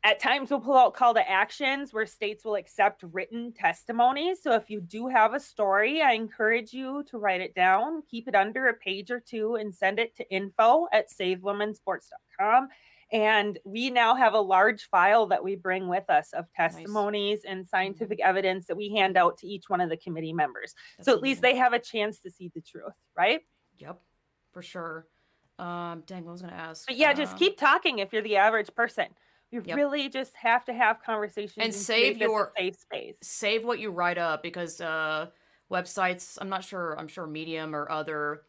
At times, we'll pull out call to actions where states will accept written testimonies. So, if you do have a story, I encourage you to write it down, keep it under a page or two, and send it to info at savewomensports.com. And we now have a large file that we bring with us of testimonies and scientific evidence that we hand out to each one of the committee members. That's so at least they have a chance to see the truth, right? Yep, for sure. Um, dang, what was I gonna ask? But yeah, just Um, keep talking if you're the average person. You Yep. really just have to have conversations And create save your- safe space. save what you write up because uh, websites i'm not sure i'm sure medium or other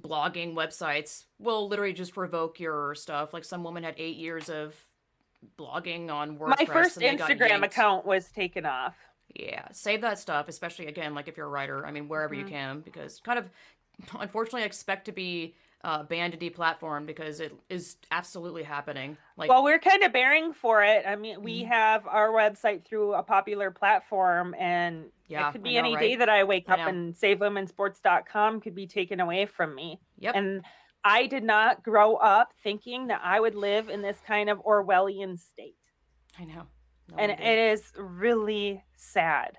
blogging websites will literally just revoke your stuff like some woman had eight years of blogging on WordPress My first Instagram account was taken off. yeah save that stuff especially again like if you're a writer i mean wherever you Mhm. can because kind of unfortunately I expect to be uh, banned and deplatformed because it is absolutely happening like well, we're kind of bearing for it. I mean, we Mhm. have our website through a popular platform, and Yeah, it could be know, any day that I wake I up know. and savewomensports.com could be taken away from me. yep And I did not grow up thinking that I would live in this kind of Orwellian state. i know No and it is really sad.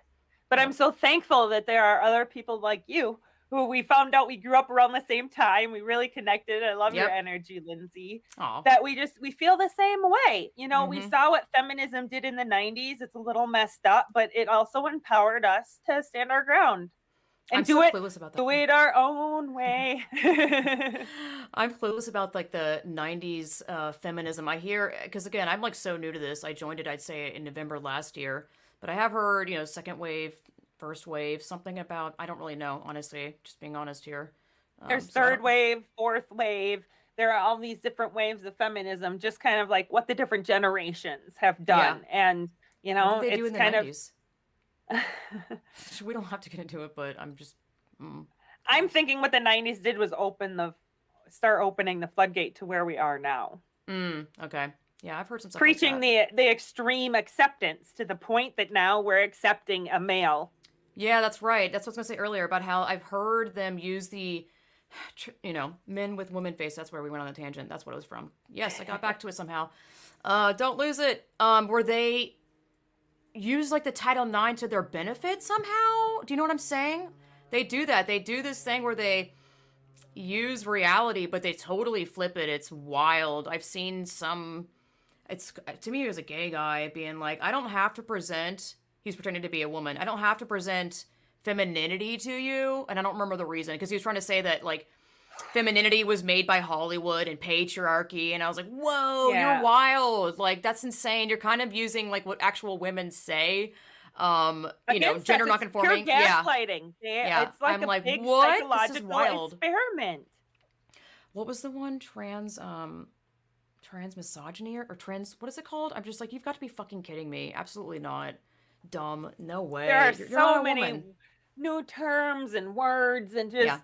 But Yep. I'm so thankful that there are other people like you who we found out we grew up around the same time. We really connected. I love your energy, Lindsay. Aw. That we just we feel the same way. You know, we Mhm. saw what feminism did in the 90s. It's a little messed up, but it also empowered us to stand our ground and I'm do so it clueless about that do it our own way. I'm clueless about like the 90s uh, feminism. I hear because again, I'm like so new to this. I joined it, I'd say, in November last year, but I have heard, you know, second wave, first wave, something about I don't really know, honestly. Just being honest here. Um, There's so third wave, fourth wave. There are all these different waves of feminism, just kind of like what the different generations have done. And, you know, do it's the kind 90s? of. We don't have to get into it, but I'm just. Mm. I'm thinking what the 90s did was open the, start opening the floodgate to where we are now. Mm, okay. Yeah, I've heard some. Preaching like the the extreme acceptance to the point that now we're accepting a male. Yeah, that's right. That's what I was gonna say earlier about how I've heard them use the, you know, men with woman face. That's where we went on the tangent. That's what it was from. Yes, I got back to it somehow. Uh, don't lose it. Um, where they use like the Title IX to their benefit somehow. Do you know what I'm saying? They do that. They do this thing where they use reality, but they totally flip it. It's wild. I've seen some. It's to me, it was a gay guy being like, I don't have to present. He's pretending to be a woman. I don't have to present femininity to you, and I don't remember the reason because he was trying to say that like femininity was made by Hollywood and patriarchy, and I was like, whoa, Yeah. you're wild. Like that's insane. You're kind of using like what actual women say. Um, you know, gender nonconforming. Pure Yeah. gaslighting. They- Yeah, It's like I'm a like, big what? This is psychological wild. experiment. What was the one? Trans um trans misogyny or, or trans what is it called? I'm just like, you've got to be fucking kidding me. Absolutely not. Dumb. No way. There are You're- you're so many woman. new terms and words and just Yeah.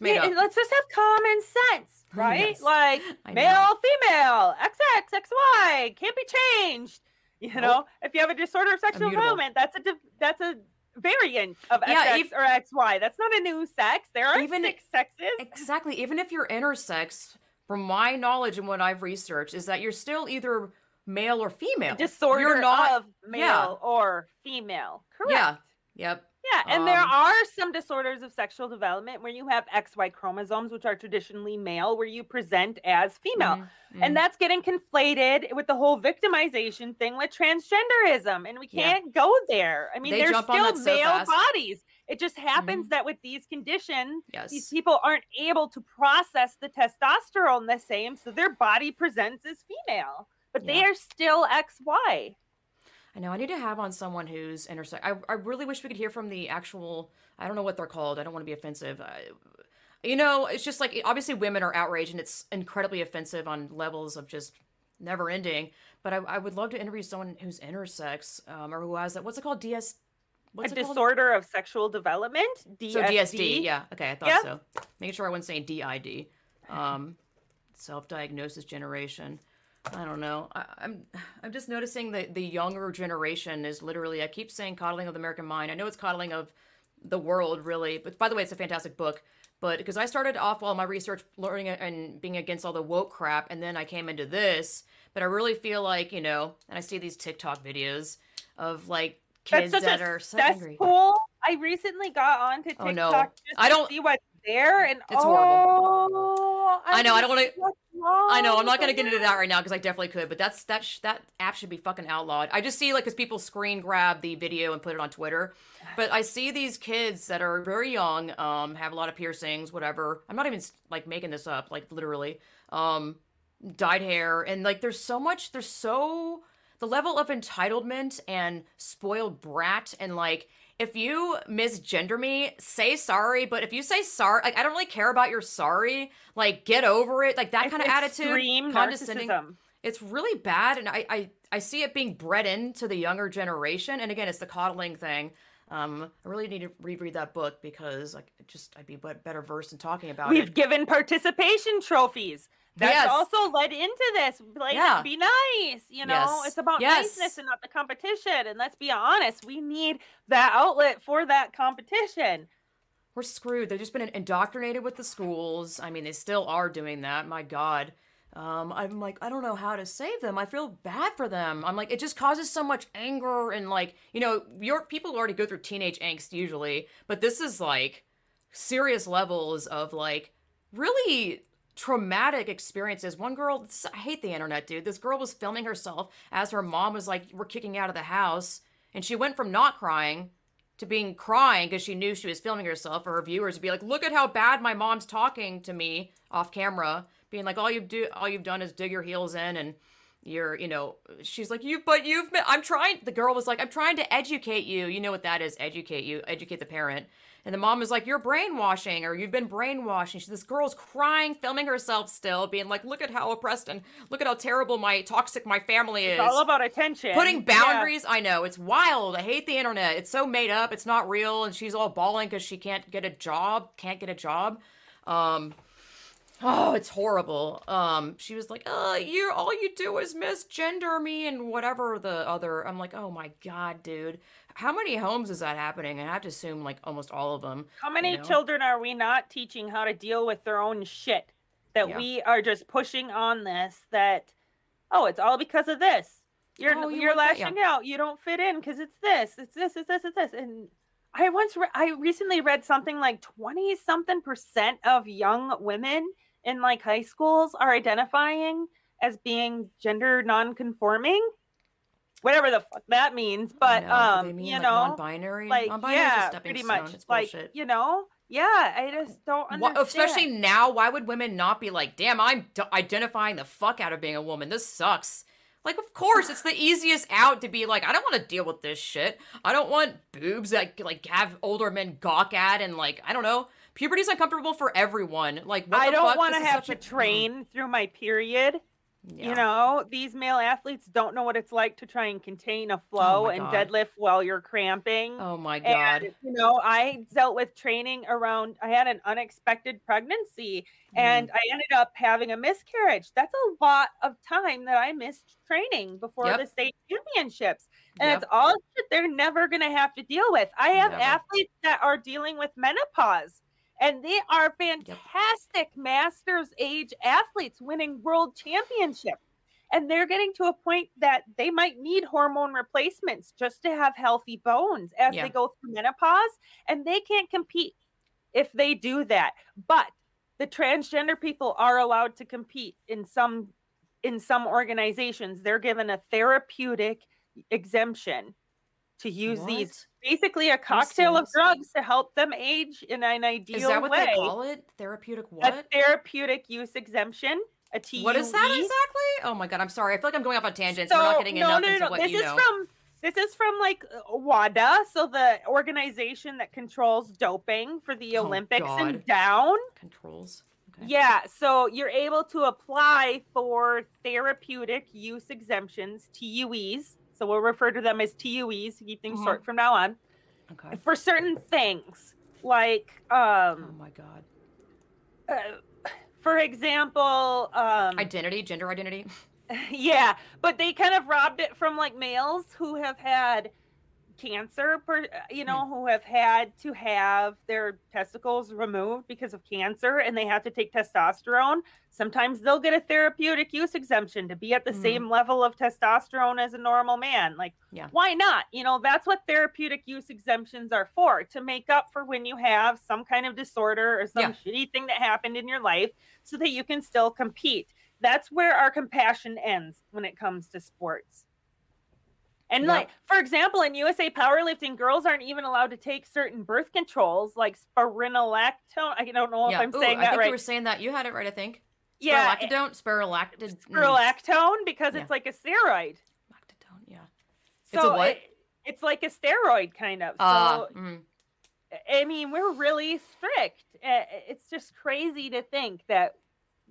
Made Yeah, up. let's just have common sense, oh, right? Yes, Like male, female, XX, XY can't be changed. You Nope. know, if you have a disorder of sexual development, that's a that's a variant of Yeah, XX ev- or XY. That's not a new sex. There are Even- six sexes. Exactly. Even if you're intersex, from my knowledge and what I've researched, is that you're still either male or female. Disorder You're not. of male or female. Correct. Yeah. Yep. Yeah, and there Um, are some disorders of sexual development where you have XY chromosomes, which are traditionally male, where you present as female. Mhm, mhm. And that's getting conflated with the whole victimization thing with transgenderism. And we can't go there. I mean, They there's still so male fast. Mm-hmm. bodies. It just happens that with these conditions, yes. these people aren't able to process the testosterone the same. So their body presents as female, but they are still XY. I know. I need to have on someone who's intersex. I, I really wish we could hear from the actual. I don't know what they're called. I don't want to be offensive. I, you know, it's just like obviously women are outraged and it's incredibly offensive on levels of just never ending. But I, I would love to interview someone who's intersex um, or who has that. What's it called? DS. What's a it called? disorder of sexual development. DSD. So DSD. Yeah. Okay. I thought Yeah. so. Making sure I wasn't saying DID. Um, self-diagnosis generation. I don't know. I, I'm I'm just noticing that the younger generation is literally. I keep saying coddling of the American mind. I know it's coddling of the world, really. But by the way, it's a fantastic book. But because I started off all my research learning and being against all the woke crap, and then I came into this. But I really feel like you know, and I see these TikTok videos of like kids That's that are so angry. cesspool. I recently got onto TikTok Oh, no. just I don't- see what's there, and It's horrible. Oh, oh, I know, I don't wanna- wanna. I know I'm not gonna get into that right now because I definitely could, but that's that sh- that app should be fucking outlawed. I just see like because people screen grab the video and put it on Twitter, but I see these kids that are very young, um, have a lot of piercings, whatever. I'm not even like making this up, like literally, um, dyed hair, and like there's so much, there's so the level of entitlement and spoiled brat and like if you misgender me, say sorry. But if you say sorry, like I don't really care about your sorry. Like get over it. Like that It's kind of attitude, condescending. narcissism. It's really bad, and I, I I see it being bred into the younger generation. And again, it's the coddling thing. Um, I really need to reread that book because like just I'd be bet- better versed in talking about We've it. given participation trophies. That's Yes. also led into this. Like, Yeah. be nice. You know, Yes. it's about Yes. niceness and not the competition. And let's be honest, we need that outlet for that competition. We're screwed. They've just been indoctrinated with the schools. I mean, they still are doing that. My God. Um, I'm like, I don't know how to save them. I feel bad for them. I'm like, it just causes so much anger and like, you know, your people already go through teenage angst usually, but this is like serious levels of like really traumatic experiences. One girl, I hate the internet, dude. This girl was filming herself as her mom was like, we're kicking out of the house, and she went from not crying to being crying because she knew she was filming herself for her viewers to be like, look at how bad my mom's talking to me off camera, being like, all you do, all you've done is dig your heels in and you're, you know, she's like, you, but you've, been, I'm trying. The girl was like, I'm trying to educate you. You know what that is? Educate you, educate the parent. And the mom was like, You're brainwashing, or you've been brainwashing. She, this girl's crying, filming herself still, being like, Look at how oppressed and look at how terrible my toxic my family is. It's all about attention. Putting Yeah. boundaries, I know it's wild. I hate the internet. It's so made up. It's not real, and she's all bawling because she can't get a job. Can't get a job. Um, oh, it's horrible. Um, she was like, "Uh, you all you do is misgender me and whatever the other." I'm like, "Oh my god, dude, how many homes is that happening?" I have to assume like almost all of them. How many know? children are we not teaching how to deal with their own shit? That Yeah. we are just pushing on this that, oh, it's all because of this. You're Oh, you you're want that? Yeah. lashing out. You don't fit in because it's this, it's this, it's this, it's this. And I once re- I recently read something like twenty something percent of young women in like high schools are identifying as being gender non-conforming. Whatever the fuck that means, but know. Um, mean, you like, know, non-binary. like Non-binary yeah, pretty much It's like bullshit. you know Yeah, I just don't understand. especially now, why would women not be like, damn, I'm d- identifying the fuck out of being a woman. This sucks. Like, of course, it's the easiest out to be like, I don't want to deal with this shit. I don't want boobs that like have older men gawk at and like, I don't know. Puberty's uncomfortable for everyone. Like, what I don't want to have to a- train through my period. Yeah. You know, these male athletes don't know what it's like to try and contain a flow Oh and deadlift while you're cramping. Oh my god. And you know, I dealt with training around. I had an unexpected pregnancy, Mm. and I ended up having a miscarriage. That's a lot of time that I missed training before Yep. the state championships, and Yep. it's all shit they're never going to have to deal with. I have Never. athletes that are dealing with menopause. And they are fantastic masters age athletes winning world championships and they're getting to a point that they might need hormone replacements just to have healthy bones as Yeah. they go through menopause and they can't compete if they do that but the transgender people are allowed to compete in some in some organizations they're given a therapeutic exemption to use these What? Basically a cocktail of drugs to help them age in an ideal way. Is that what way they call it? Therapeutic what? a therapeutic use exemption a TUE. What is that exactly? Oh my god, I'm sorry. I feel like I'm going off on tangents. We're not getting no, enough no, into no, what This you is know. from this is from like WADA, so the organization that controls doping for the Oh, Olympics God. and down. Controls. Okay. Yeah, so you're able to apply for therapeutic use exemptions, TUEs. So we'll refer to them as TUEs to keep things Mhm. short from now on. Okay. For certain things, like um, Oh my god. uh, for example, um, Identity, gender identity. yeah, but they kind of robbed it from like males who have had cancer, per, you know, who have had to have their testicles removed because of cancer and they have to take testosterone. Sometimes they'll get a therapeutic use exemption to be at the Mhm. same level of testosterone as a normal man. Like, Yeah. why not? You know, that's what therapeutic use exemptions are for to make up for when you have some kind of disorder or some Yeah. shitty thing that happened in your life so that you can still compete that's where our compassion ends when it comes to sports. And Yep. like, for example, in USA powerlifting, girls aren't even allowed to take certain birth controls like spironolactone. I don't know if yeah. I'm Ooh, saying I that I think right. you were saying that. You had it right, I think. yeah, Spirolactone? Spirolactid. mm, spirolactone because Yeah. it's like a steroid. Lactidone, yeah. So It's a what? It, it's like a steroid kind of. So Uh, mm, I mean, we're really strict. Uh, It's just crazy to think that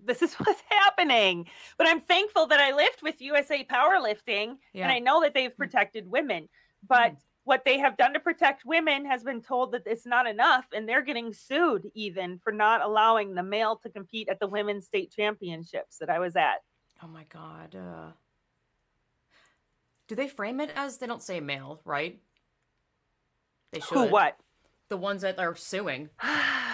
this is what's happening. But I'm thankful that I lived with USA Powerlifting yeah. and I know that they've protected women. But what they have done to protect women has been told that it's not enough, and they're getting sued even for not allowing the male to compete at the women's state championships that I was at. oh my god. Uh, do they frame it as they don't say male, right? They should. Who what? The ones that are suing.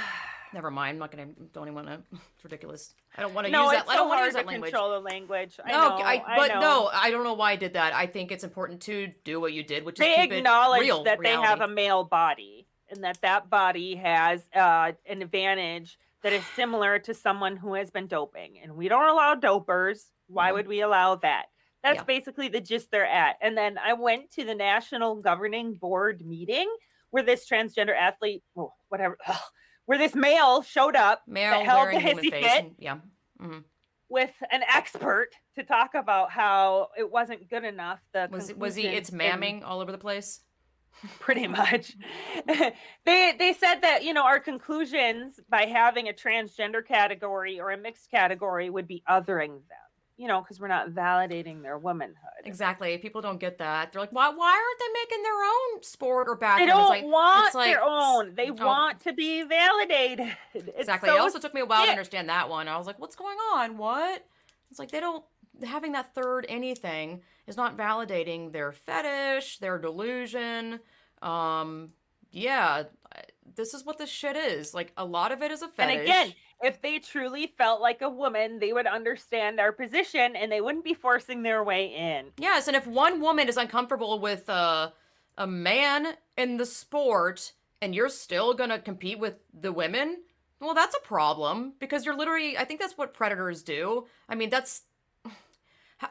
Never mind. I'm not gonna. Don't even want to. It's ridiculous. I don't want to no, use that. I don't want to use that language. control the language. I No, know, I, I but know. no, I don't know why I did that. I think it's important to do what you did, which is they keep acknowledge real that they have a male body and that that body has uh, an advantage that is similar to someone who has been doping and we don't allow dopers why Yeah. would we allow that that's Yeah. basically the gist they're at and then i went to the national governing board meeting where this transgender athlete oh, whatever ugh, where this male showed up male held the hissy fit. yeah. hmm with an expert to talk about how it wasn't good enough the Was was he? It's mamming all over the place. pretty much. they they said that you know our conclusions by having a transgender category or a mixed category would be othering them. You know, because we're not validating their womanhood. Exactly. People don't get that. They're like, why? Why aren't they making their own sport or They bathroom? don't it's like, want it's like- their own. They oh. want to be validated. It's exactly. so it also took me a while to understand that one. I was like, what's going on? What? It's like they don't having that third anything is not validating their fetish, their delusion. Um, yeah, this is what this shit is. Like a lot of it is a And fetish. again, if they truly felt like a woman, they would understand our position and they wouldn't be forcing their way in. Yes, and if one woman is uncomfortable with uh, a man in the sport and you're still gonna compete with the women, well, that's a problem because you're literally. I think that's what predators do. I mean, that's. How,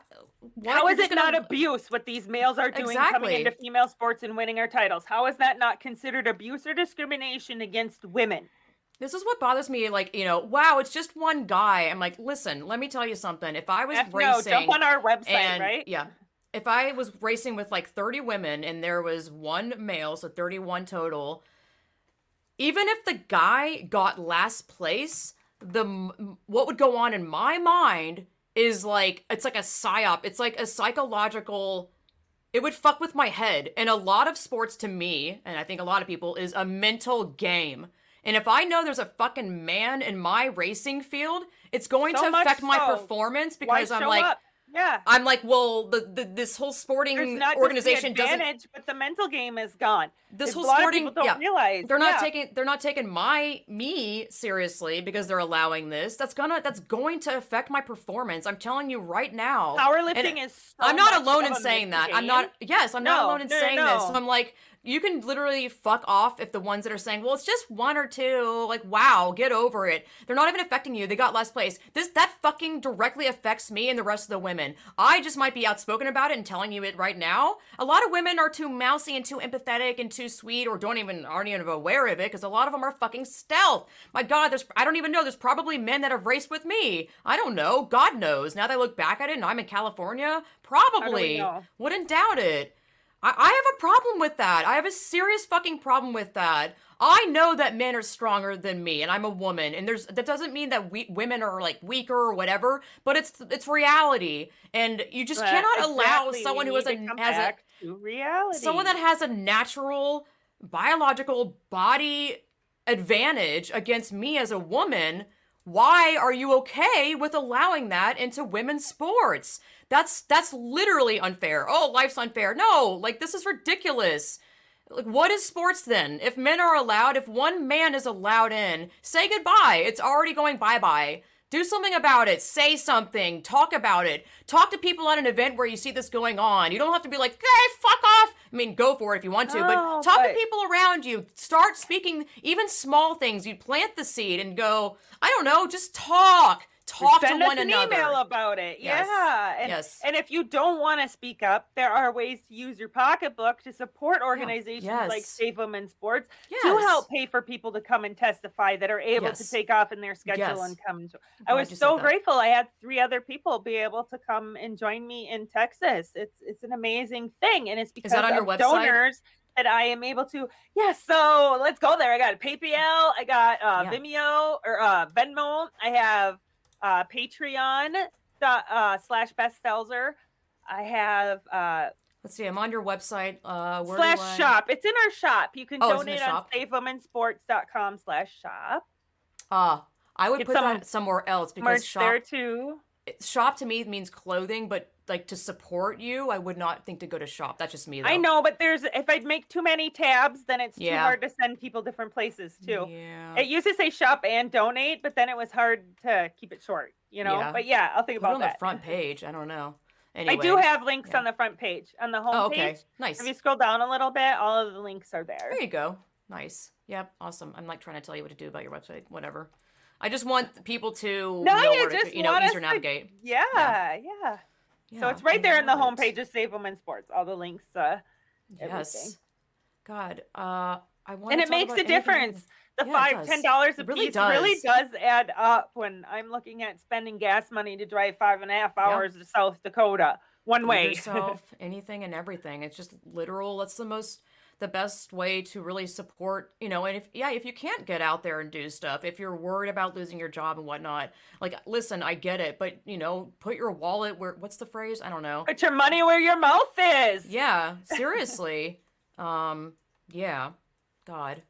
why- How you're is it gonna- not abuse what these males are doing coming into female sports and winning our titles? How is that not considered abuse or discrimination against women? This is what bothers me. Like, you know, wow, it's just one guy. I'm like, listen, let me tell you something. If I was F no, racing, jump on our website, and right? yeah, if I was racing with like 30 women and there was one male, so 31 total, even if the guy got last place, the what would go on in my mind is like it's like a psyop. It's like a psychological. It would fuck with my head. And a lot of sports to me, and I think a lot of people, is a mental game. And if I know there's a fucking man in my racing field, it's going So to affect my so. performance Why because I'm like, up? Yeah. I'm like, well, the, the this whole sporting organization doesn't. but the mental game is gone. This It's whole sporting, don't yeah, realize they're not yeah. taking they're not taking my me seriously because they're allowing this. That's gonna that's going to affect my performance. I'm telling you right now. Powerlifting And is. So I'm not alone in saying that. I'm not. Yes, I'm not alone in no, no, saying this. So. I'm like, you can literally fuck off if the ones that are saying, well, it's just one or two. Like, wow, get over it. They're not even affecting you. They got less place. This that fucking directly affects me and the rest of the women. I just might be outspoken about it and telling you it right now. A lot of women are too mousy and too empathetic and too sweet, or don't even aren't even aware of it because a lot of them are fucking stealth. My God, there's I don't even know. There's probably men that have raced with me. I don't know. God knows. Now that I look back at it, and I'm in California, probably wouldn't doubt it. I, I have a problem with that. I have a serious fucking problem with that. I know that men are stronger than me, and I'm a woman, and there's that doesn't mean that we women are like weaker or whatever, but it's it's reality, and you just But cannot allow someone who has a has a reality. someone that has a natural biological body advantage against me as a woman why are you okay with allowing that into women's sports that's that's literally unfair. Oh life's unfair. No like this is ridiculous. Like what is sports then? If men are allowed if one man is allowed in say goodbye. It's already going bye-bye. Do something about it. Say something. Talk about it. Talk to people at an event where you see this going on. You don't have to be like hey fuck off. I mean go for it if you want to No, but talk to people around you. Start speaking even small things. You plant the seed and go i don't know just talk talk Send to one an another email about it. Yes. Yeah. And, Yes. and if you don't want to speak up, there are ways to use your pocketbook to support organizations like Yes. Save Women's Sports to help pay for people to come and testify that are able Yes. to take off in their schedule Yes. and come. Jo- I was so grateful. I had three other people be able to come and join me in Texas. It's it's an amazing thing, and it's because that on your of website? donors that I am able to. Yes, so let's go there. I got PayPal, I got uh, Yeah. Vimeo or uh, Venmo. I have uh, Patreon uh, slash bethstelzer. I have uh, let's see i'm on your website uh where slash I... shop. It's in our shop. You can Oh, it's in the donate on shop? safewomensports.com slash shop. Ah, I would Get put some that somewhere else because shop there too. shop to me means clothing, but like to support you, I would not think to go to shop. That's just me. Though. I know, but there's if I make too many tabs, then it's too hard to send people different places too. Yeah. It used to say shop and donate, but then it was hard to keep it short, you know. Yeah. But yeah, I'll think Put it on that. the front page. I don't know. Anyway, I do have links yeah. on the front page. On the home Oh, page, okay. Nice. if you scroll down a little bit, all of the links are there. There you go. Nice. Yep. Awesome. I'm like trying to tell you what to do about your website. Whatever. I just want people to No, know you where to, you know, easier to- navigate. Yeah, yeah. so Yeah, it's right there in the love homepage it. of Save Women Sports. All the links. Uh, everything. Yes. God. Uh, I want. and it makes a difference. The Yeah, it five, does. ten dollars a It really piece really does. does add up when I'm looking at spending gas money to drive five and a half hours to South Dakota one way. yourself, anything and everything. It's just literal. That's the most, the best way to really support, you know. And if yeah, if you can't get out there and do stuff, if you're worried about losing your job and whatnot, like listen, I get it, but you know, put your wallet where. What's the phrase? I don't know. Put your money where your mouth is. Yeah, seriously. um, yeah. God.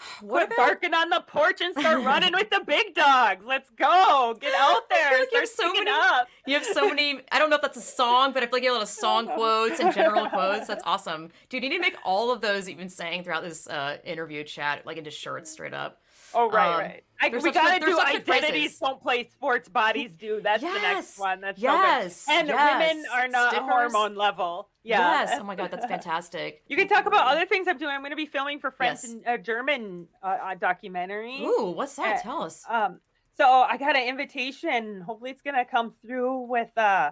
What Quit about barking on the porch and start running with the big dogs. Let's go. Get out there. like you have so many- up. You have so many. I don't know if that's a song, but I feel like you have a lot of song quotes and general quotes. That's awesome, dude. You need to make all of those you've been saying throughout this uh, interview chat like into shirts, straight up. Oh right, Um, right. I, we gotta there's do identities phrases. don't play sports, bodies do. That's the next one. That's yes, so. And women are not Stickers. hormone level. Yeah. Yes. Oh my god, that's fantastic. You can talk about other things I'm doing. I'm going to be filming for French Yes. and a German uh, uh, documentary. Ooh, what's that? Uh, Tell us. Um, so I got an invitation. Hopefully, it's going to come through with uh,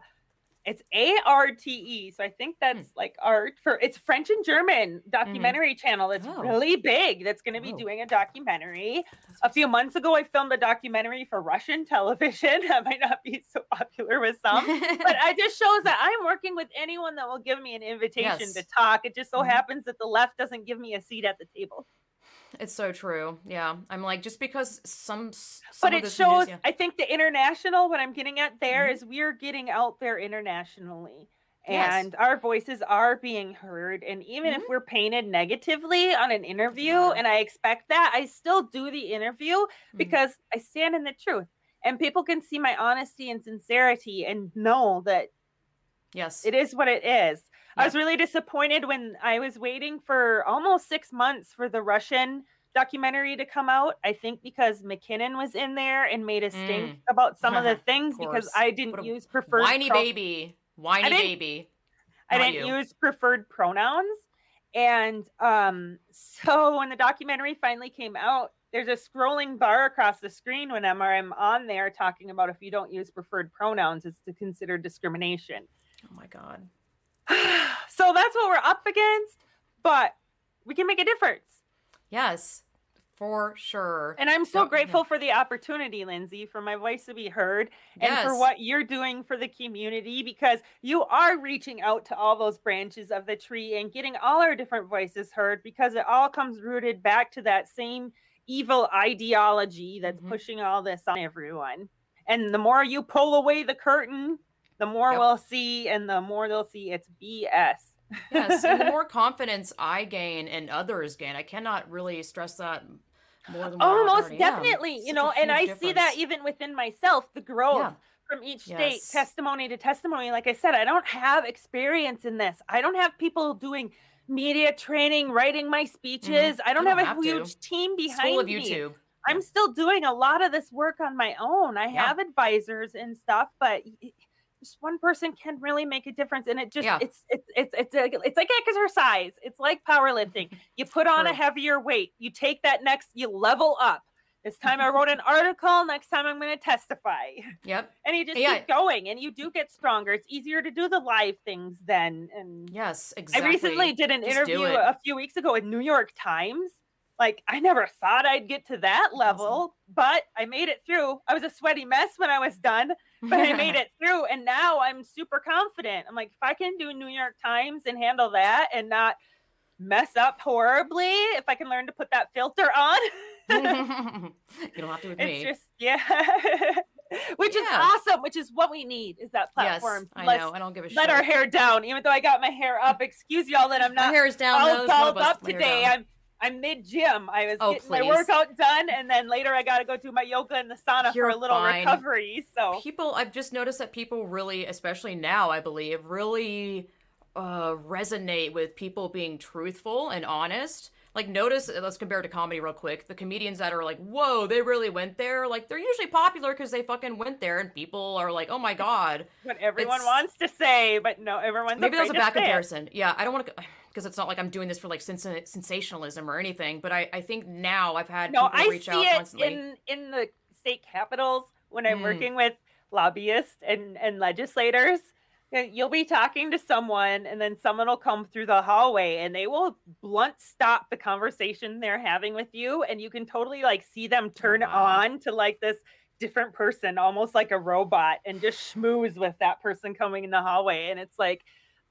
It's A R T E. So I think that's like art for it's French and German documentary channel that's Oh. really big. That's going to be Oh. doing a documentary. A few months ago, I filmed a documentary for Russian television. That might not be so popular with some, but it just shows that I'm working with anyone that will give me an invitation Yes. to talk. It just so Mhm. happens that the left doesn't give me a seat at the table. It's so true. Yeah, I'm like just because some. some but it shows news- yeah. i think the international what i'm getting at there Mhm. is we're getting out there internationally Yes. and our voices are being heard and even if Mhm. we're painted negatively on an interview Yeah. and i expect that i still do the interview Mhm. because i stand in the truth and people can see my honesty and sincerity and know that Yes. it is what it is. I was really disappointed when I was waiting for almost six months for the Russian documentary to come out. I think because McKinnon was in there and made a stink Mm. about some of the things Of because. I didn't use preferred Whiny pro- baby. Whiny didn't- baby. I didn't you. use preferred pronouns. And um, so when the documentary finally came out, there's a scrolling bar across the screen whenever I'm on there talking about if you don't use preferred pronouns, it's to consider discrimination. Oh my god. so that's what we're up against, but we can make a difference. Yes, for sure. And I'm so Yeah, yeah. grateful for the opportunity, Lindsay, for my voice to be heard and for what you're doing for the community because you are reaching out to all those branches of the tree and getting all our different voices heard because it all comes rooted back to that same evil ideology that's Mhm. pushing all this on everyone. And the more you pull away the curtain, the more Yep. we'll see, and the more they'll see it's BS. yes, and the more confidence I gain and others gain, I cannot really stress that more than Oh, most already am. definitely. You Such know, and I huge see that even within myself, the growth Yeah. from each state, Yes. testimony to testimony. Like I said, I don't have experience in this. I don't have people doing media training, writing my speeches. I don't, Mm-hmm. don't have a have to. huge team behind School of me. YouTube. I'm still doing a lot of this work on my own. I Yeah. have advisors and stuff, but just one person can really make a difference and it just Yeah. it's it's it's it's like, it's like exercise it's like powerlifting you put on a heavier weight you take that next you level up this time i wrote an article next time i'm going to testify Yep. and you just Yeah. keep going and you do get stronger it's easier to do the live things then and Yes. Exactly. I recently did an Just interview a few weeks ago with New York Times. Like I never thought I'd get to that level, but I made it through. I was a sweaty mess when I was done, but I made it through and now I'm super confident. I'm like if I can do New York Times and handle that and not mess up horribly, if I can learn to put that filter on. you don't have to with it's me. just yeah. which is awesome, which is what we need is that platform. yes. I Let's know. I don't give a let shit. Let our hair down, even though I got my hair up. Excuse y'all that I'm not My hair is down. all dolled up with my hair today. I'm I'm mid gym. I was Oh, getting my workout done, and then later I got to go do my yoga in the sauna You're for a little fine. recovery. So people i've just noticed that people really especially now i believe really uh resonate with people being truthful and honest like notice let's compare it to comedy real quick the comedians that are like whoa they really went there like they're usually popular because they fucking went there and people are like oh my god what everyone It's- wants to say, but no, everyone's maybe that's a bad say it. comparison yeah i don't want to because it's not like i'm doing this for like sens- sensationalism or anything but i i think now i've had No, people I reach see out it constantly in in the state capitals when I'm Mm. working with lobbyists and and legislators. And You'll be talking to someone, and then someone will come through the hallway, and they will blunt stop the conversation they're having with you, and you can totally like see them oh, turn wow. on to like this different person, almost like a robot, and just schmooze with that person coming in the hallway, and it's like,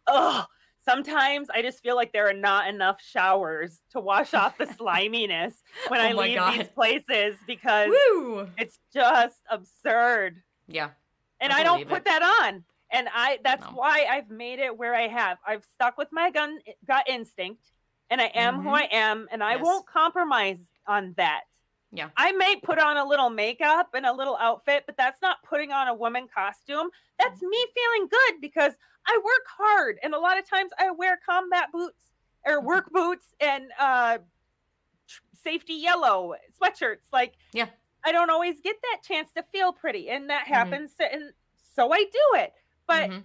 oh. Sometimes I just feel like there are not enough showers to wash off the sliminess when oh I Oh my leave God. these places because Woo! it's just absurd. yeah And I I, don't put it. that on. And I that's No. why I've made it where I have. I've stuck with my gun gut instinct and I am who Mhm. I am and I Yes. won't compromise on that. Yeah. I may put on a little makeup and a little outfit, but that's not putting on a woman costume. That's me feeling good because I work hard and a lot of times I wear combat boots or Mm-hmm. work boots and uh safety yellow sweatshirts like Yeah. I don't always get that chance to feel pretty and that Mhm. happens to, and so I do it. But Mhm.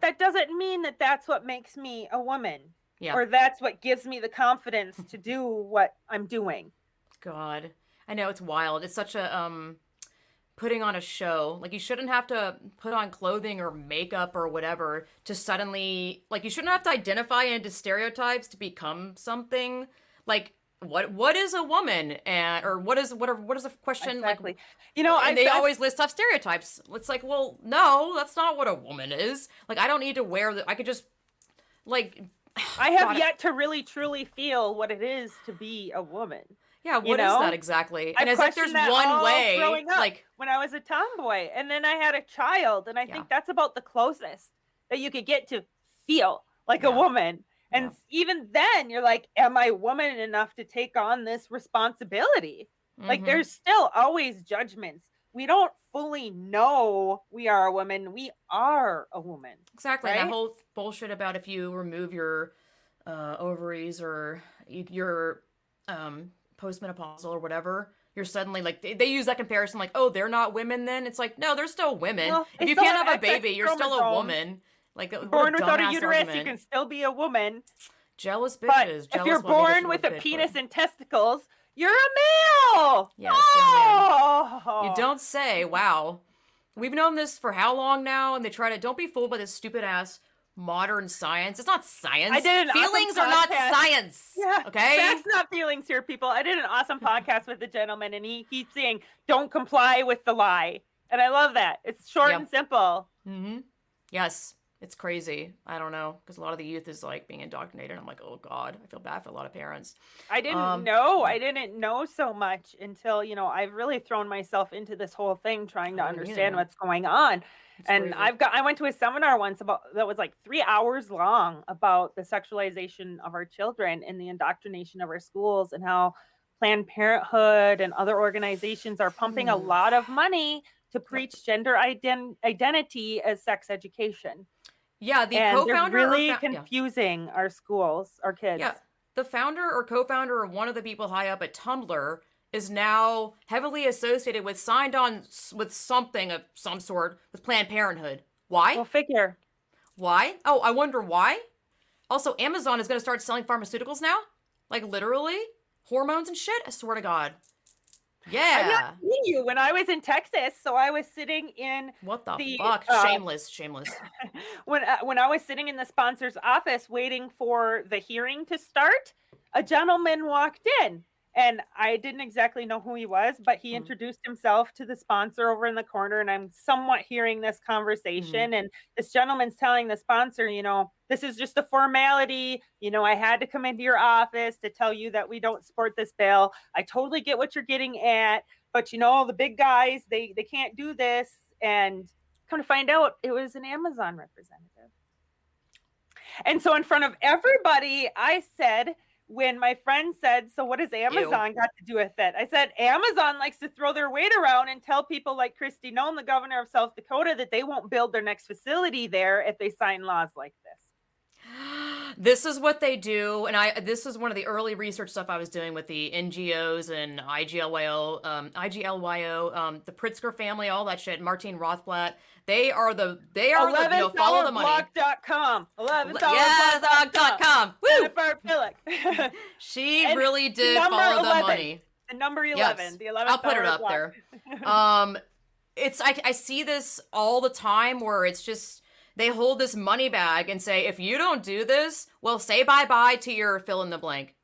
that doesn't mean that that's what makes me a woman Yeah. or that's what gives me the confidence to do what I'm doing. God, I know it's wild. It's such a um, putting on a show. Like you shouldn't have to put on clothing or makeup or whatever to suddenly like you shouldn't have to identify into stereotypes to become something. Like what what is a woman and or what is what are what is the question Exactly. like You know, I and they I- always list off stereotypes. It's like, well, no, that's not what a woman is. Like I don't need to wear the I could just like I have God, yet to really truly feel what it is to be a woman. Yeah, what you is that exactly? I And as if there's one way growing up. like when I was a tomboy, and then I had a child, and I Yeah. think that's about the closest that you could get to feel like a woman. And Yeah. even then, you're like, "Am I woman enough to take on this responsibility?" Like, mhm. there's still always judgments. We don't fully know we are a woman. We are a woman. Exactly. and That right? whole bullshit about if you remove your uh, ovaries or your um, postmenopausal or whatever, you're suddenly like they, they use that comparison like, oh, they're not women. Then it's like, no, they're still women. Well, if you can't have a baby, you're still a woman. Like uh, Born without a uterus, you can still be a woman. jealous bitches. But bitches. if you're born with a penis and testicles, you're a male. Yes, you're a man. oh. You don't say. Wow. We've known this for how long now? And they try to don't be fooled by this stupid ass modern science. It's not science. I did an awesome Feelings are not science. Yeah. Okay. That's not feelings here, people. I did an awesome podcast with a gentleman, and he keeps saying, "Don't comply with the lie," and I love that. It's short Yep. and simple. Mm-hmm. Yes. It's crazy. I don't know because a lot of the youth is like being indoctrinated. I'm like, oh god, I feel bad for a lot of parents. I didn't Um, know. I didn't know so much until you know I've really thrown myself into this whole thing, trying to Oh, understand what's going on. It's and crazy. I've got I went to a seminar once about that was like three hours long about the sexualization of our children and the indoctrination of our schools and how Planned Parenthood and other organizations are pumping a Hmm. lot of money to preach gender ident- identity as sex education. Yeah, the and they're co-founder or really yeah. confusing our schools, our kids. Yeah. The founder or co founder or one of the people high up at Tumblr is now heavily associated with, signed on with something of some sort with Planned Parenthood. Why? Well, figure. why? Oh, I wonder why. Also, Amazon is going to start selling pharmaceuticals now? Like literally? Hormones and shit? I swear to God. I Yeah. not seen you when I was in Texas. So I was sitting in What the, the, fuck? uh, shameless, shameless. when uh, when I was sitting in the sponsor's office waiting for the hearing to start. A gentleman walked in, and I didn't exactly know who he was, but he Mhm. introduced himself to the sponsor over in the corner, and I'm somewhat hearing this conversation. And this gentleman's telling the sponsor, you know, this is just a formality. You know, I had to come into your office to tell you that we don't support this bill. I totally get what you're getting at, but you know, the big guys, they they can't do this. And come to find out, it was an Amazon representative. And so, in front of everybody, I said, when my friend said, So, what does Amazon got to do with it? I said, Amazon likes to throw their weight around and tell people like Kristi Noem, the governor of South Dakota, that they won't build their next facility there if they sign laws like this. This is what they do and i this is one of the early research stuff i was doing with the ngos and iglyo um, iglyo um, the pritzker family all that shit martine rothblatt they are the they are the, you know, follow the money block.com. 11 yes com Woo! Jennifer Bilek. she And really did follow the 11. money the number 11. Yes. The 11th I'll put it up block. there. um it's I, I see this all the time where it's just they hold this money bag and say if you don't do this well say bye-bye to your fill in the blank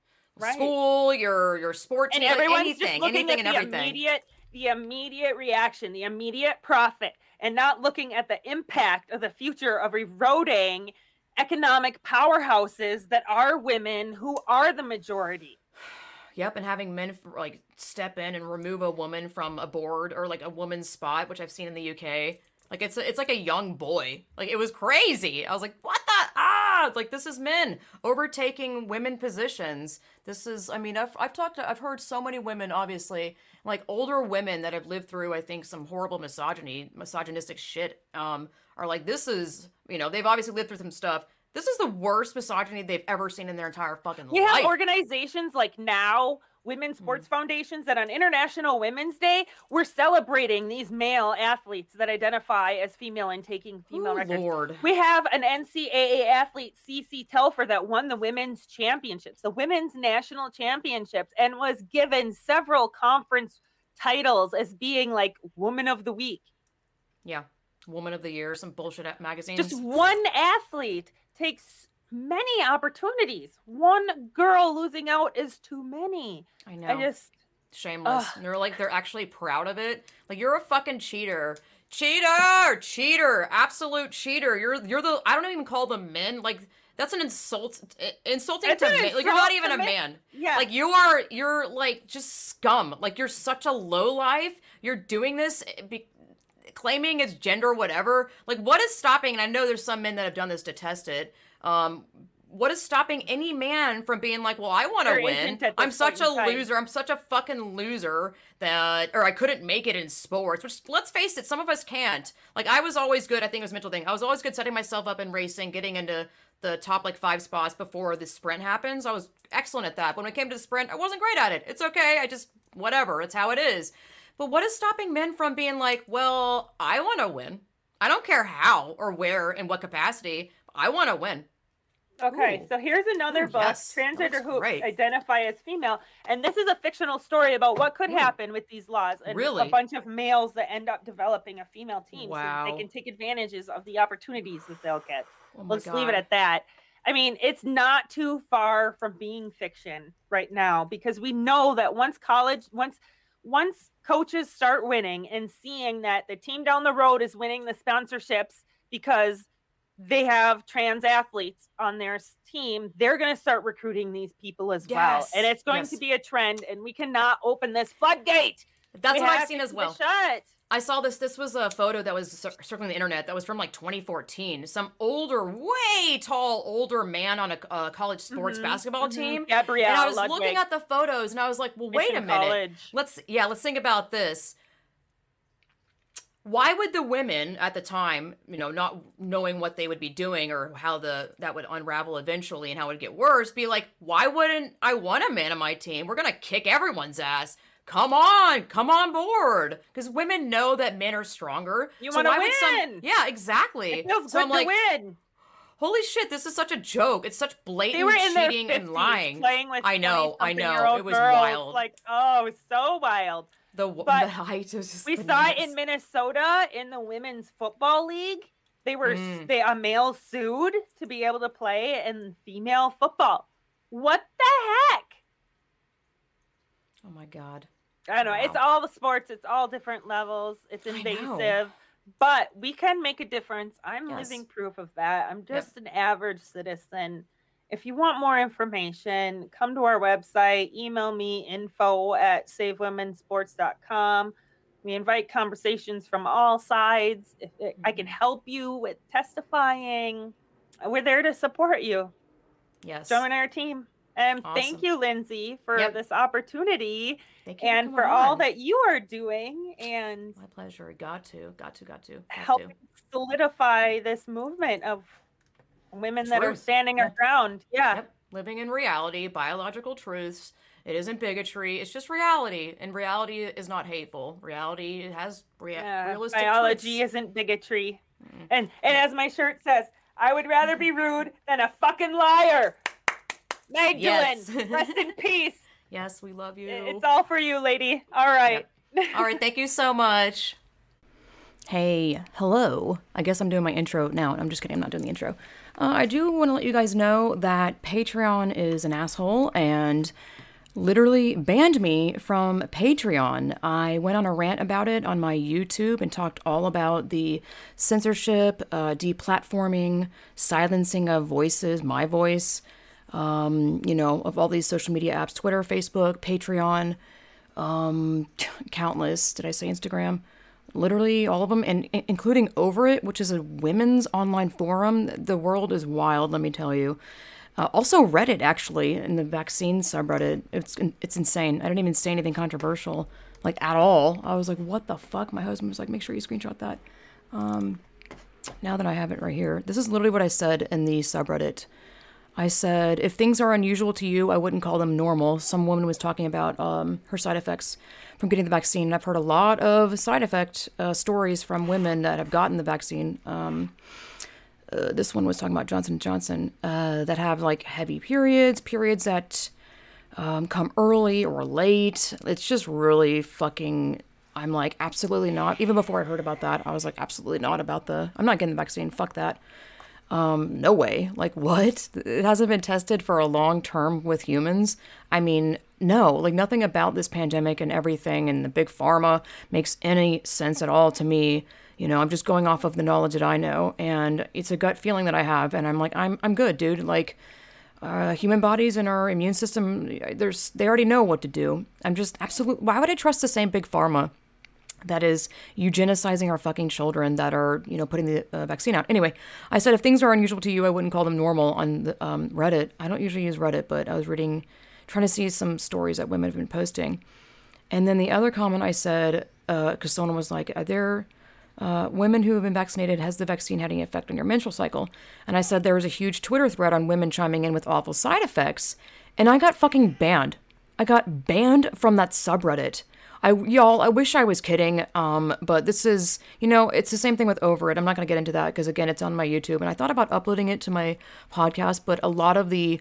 Right. school your your sports and everyone's anything just looking anything at and the everything immediate the immediate reaction the immediate profit and not looking at the impact of the future of eroding economic powerhouses that are women who are the majority Yep, and having men like step in and remove a woman from a board or like a woman's spot, which I've seen in the UK. Like it's a, it's like a young boy. Like it was crazy. I was like, what the ah? Like this is men overtaking women positions. This is. I mean, I've I've talked. To, I've heard so many women, obviously, like older women that have lived through, I think, some horrible misogyny, misogynistic shit. Um, are like this is. You know, they've obviously lived through some stuff. This is the worst misogyny they've ever seen in their entire fucking life. we have organizations like now women's sports Mm-hmm. foundations that on international women's day we're celebrating these male athletes that identify as female and taking female Ooh, records Lord. We have an NCAA athlete, CeCé Telfer, that won the women's championships, the women's national championships, and was given several conference titles as being like woman of the week. Yeah. Woman of the year, some bullshit at magazines. Just one athlete takes many opportunities. One girl losing out is too many. I know. I just shameless. Ugh. And they're like they're actually proud of it. Like you're a fucking cheater. Cheater! Cheater! Absolute cheater. You're you're the I don't even call them men. Like that's an insult insulting It's to men. Like you're not even a man. yeah. Like you are you're like just scum. Like you're such a low life. You're doing this be- claiming it's gender whatever. Like what is stopping and I know there's some men that have done this to test it. Um what is stopping any man from being like, well, I want to win. I'm such a loser. I'm such a fucking loser that, or I couldn't make it in sports. Which, let's face it, some of us can't. Like I was always good. I think it was a mental thing. I was always good setting myself up in racing, getting into the top like five spots before the sprint happens. I was excellent at that. But when it came to the sprint, I wasn't great at it. It's okay. I just whatever. It's how it is. But what is stopping men from being like, well, I want to win. I don't care how or where and what capacity. I want to win. Okay, Ooh. so here's another Ooh, book, yes, Transgender Who great. Identify as Female. And this is a fictional story about what could Ooh. happen with these laws and Really? a bunch of males that end up developing a female team so Wow. they can take advantages of the opportunities that they'll get. Oh Let's leave it at that. I mean, it's not too far from being fiction right now because we know that once college, once once coaches start winning and seeing that the team down the road is winning the sponsorships because they have trans athletes on their team, they're going to start recruiting these people as well. And it's going to be a trend and we cannot open this floodgate. That's We what I've seen as well. Shut. I saw this. This was a photo that was cir- circling the internet that was from like 2014. Some older, way tall, older man on a uh, college sports Mhm, basketball mhm. team. Gabrielle and I was Ludwig, looking at the photos and I was like, well, wait a minute. College. Let's, yeah, let's think about this. Why would the women at the time, you know, not knowing what they would be doing or how the that would unravel eventually and how it would get worse, be like, why wouldn't I want a man on my team? We're gonna kick everyone's ass. Come on, come on board, because women know that men are stronger. You So wanna why would some- win. yeah, exactly. It feels so good I'm like, to win. holy shit, this is such a joke. It's such blatant They were in cheating 50s and lying. playing with I know, I know. 20-something-year-old It was girls. wild. Like, oh, it was so wild. The, But the height was just We saw it in. Minnesota in the women's football league. They were Mm. they a male sued to be able to play in female football. What the heck? Oh my god. I don't know. It's all the sports. It's all different levels. It's invasive, but we can make a difference. I'm Yes. living proof of that. I'm just an average citizen. If you want more information, come to our website, email me info at savewomensports.com. We invite conversations from all sides. If it, I can mm-hmm. help you with testifying, we're there to support you. Yes. Join our team. And Awesome. thank you, Lindsay, for Yep. this opportunity Thank you and coming for all that you are doing and My pleasure. Got to. Got to. Got to. help solidify this movement of women that are standing Yeah. our ground. Yeah. Yep. Living in reality, biological truths. It isn't bigotry. It's just reality, and reality is not hateful. Reality has rea- yeah. realistic Biology truths. isn't bigotry. Mm. And and as my shirt says, I would rather be rude than a fucking liar. Magdalen, Yes. rest in peace. Yes, we love you. It's all for you, lady. All right. All right, thank you so much. Hey, hello. I guess I'm doing my intro now. I'm just kidding, I'm not doing the intro. Uh, I do want to let you guys know that Patreon is an asshole and literally banned me from Patreon. I went on a rant about it on my YouTube and talked all about the censorship, uh, deplatforming, silencing of voices, my voice, um, you know, of all these social media apps Twitter, Facebook, Patreon countless. Did I say Instagram? Literally all of them, and including Ovarit, which is a women's online forum. The world is wild, let me tell you. Uh, also Reddit, actually, in the vaccine subreddit. It's it's insane. I didn't even say anything controversial, like at all. I was like, what the fuck? My husband was like, make sure you screenshot that. Um, now that I have it right here, this is literally what I said in the subreddit. I said, if things are unusual to you, I wouldn't call them normal. Some woman was talking about um, her side effects from getting the vaccine. And I've heard a lot of side effect uh, stories from women that have gotten the vaccine. Um, uh, this one was talking about Johnson & Johnson uh, that have like heavy periods, periods that um, come early or late. It's just really fucking. I'm like, absolutely not. Even before I heard about that, I was like, absolutely not about the. I'm not getting the vaccine. Fuck that. Um, no way. Like, what? It hasn't been tested for a long term with humans. I mean, no, like, nothing about this pandemic and everything and the big pharma makes any sense at all to me. You know, I'm just going off of the knowledge that I know, and it's a gut feeling that I have, and I'm like, I'm, I'm good, dude. Like, uh, human bodies and our immune system, there's, they already know what to do. I'm just absolute. Why would I trust the same big pharma that is eugenicizing our fucking children that are, you know, putting the uh, vaccine out. Anyway, I said if things are unusual to you, I wouldn't call them normal on the, um, Reddit. I don't usually use Reddit, but I was reading, trying to see some stories that women have been posting. And then the other comment I said, because uh, someone was like, are there uh, women who have been vaccinated, has the vaccine had any effect on your menstrual cycle? And I said there was a huge Twitter thread on women chiming in with awful side effects. And I got fucking banned. I got banned from that subreddit. I y'all, I wish I was kidding. Um, but this is, you know, it's the same thing with Ovarit. I'm not gonna get into that because again, it's on my YouTube, and I thought about uploading it to my podcast, but a lot of the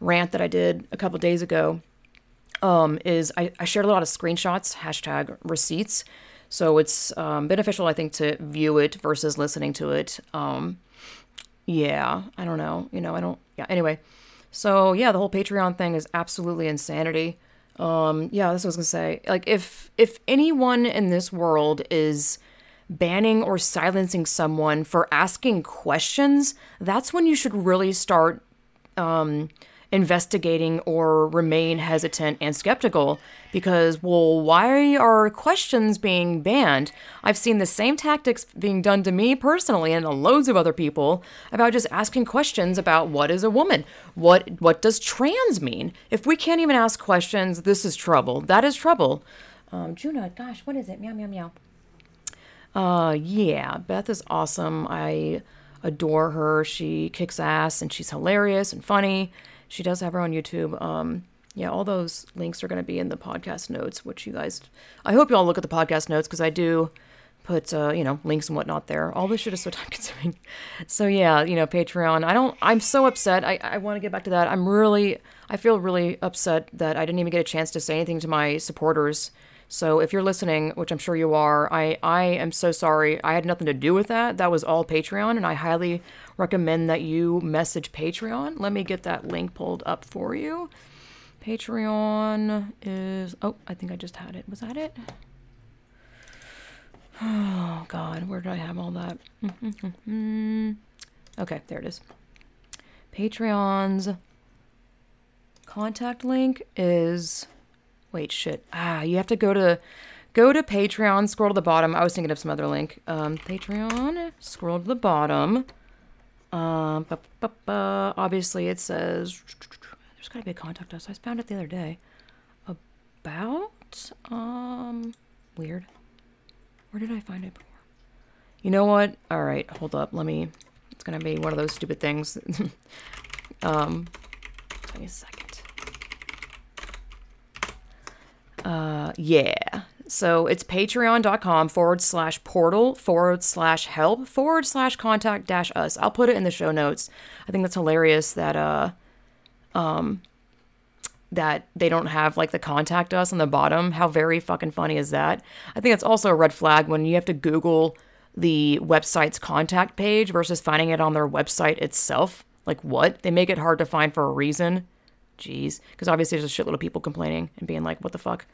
rant that I did a couple days ago, um, is I, I shared a lot of screenshots, hashtag receipts. So it's um, beneficial, I think, to view it versus listening to it. Um, yeah, I don't know. You know, I don't. Yeah. Anyway, so yeah, the whole Patreon thing is absolutely insanity. Um, yeah, that's what I was gonna say. Like, if if anyone in this world is banning or silencing someone for asking questions, that's when you should really start um, investigating or remain hesitant and skeptical because, well, why are questions being banned? I've seen the same tactics being done to me personally and to loads of other people about just asking questions about what is a woman? What what does trans mean? If we can't even ask questions, this is trouble. That is trouble. Um, gosh, what is it? Meow meow meow. Uh, yeah, Beth is awesome. I adore her. She kicks ass and she's hilarious and funny. She does have her own YouTube. Um, yeah, all those links are going to be in the podcast notes, which you guys, I hope you all look at the podcast notes because I do put, uh, you know, links and whatnot there. All this shit is so time consuming. So yeah, you know, Patreon. I don't, I'm so upset. I, I want to get back to that. I'm really, I feel really upset that I didn't even get a chance to say anything to my supporters. So if you're listening, which I'm sure you are, I, I am so sorry. I had nothing to do with that. That was all Patreon, and I highly recommend that you message Patreon. Let me get that link pulled up for you. Patreon is oh, I think I just had it. Was that it? Oh God, where did I have all that? okay, there it is. Patreon's contact link is wait shit. Ah, you have to go to go to Patreon, scroll to the bottom. I was thinking of some other link. Um, Patreon, scroll to the bottom. Um, bu- bu- bu- obviously it says there's got to be a contact us. I found it the other day. About um, weird. Where did I find it before? You know what? All right, hold up. Let me. It's gonna be one of those stupid things. um, give me a second. Uh, yeah. So it's patreon.com forward slash portal forward slash help forward slash contact dash us. I'll put it in the show notes. I think that's hilarious that, uh, um, that they don't have like the contact us on the bottom. How very fucking funny is that? I think it's also a red flag when you have to Google the website's contact page versus finding it on their website itself. Like, what? They make it hard to find for a reason. Jeez. Because obviously there's a shitload of people complaining and being like, what the fuck?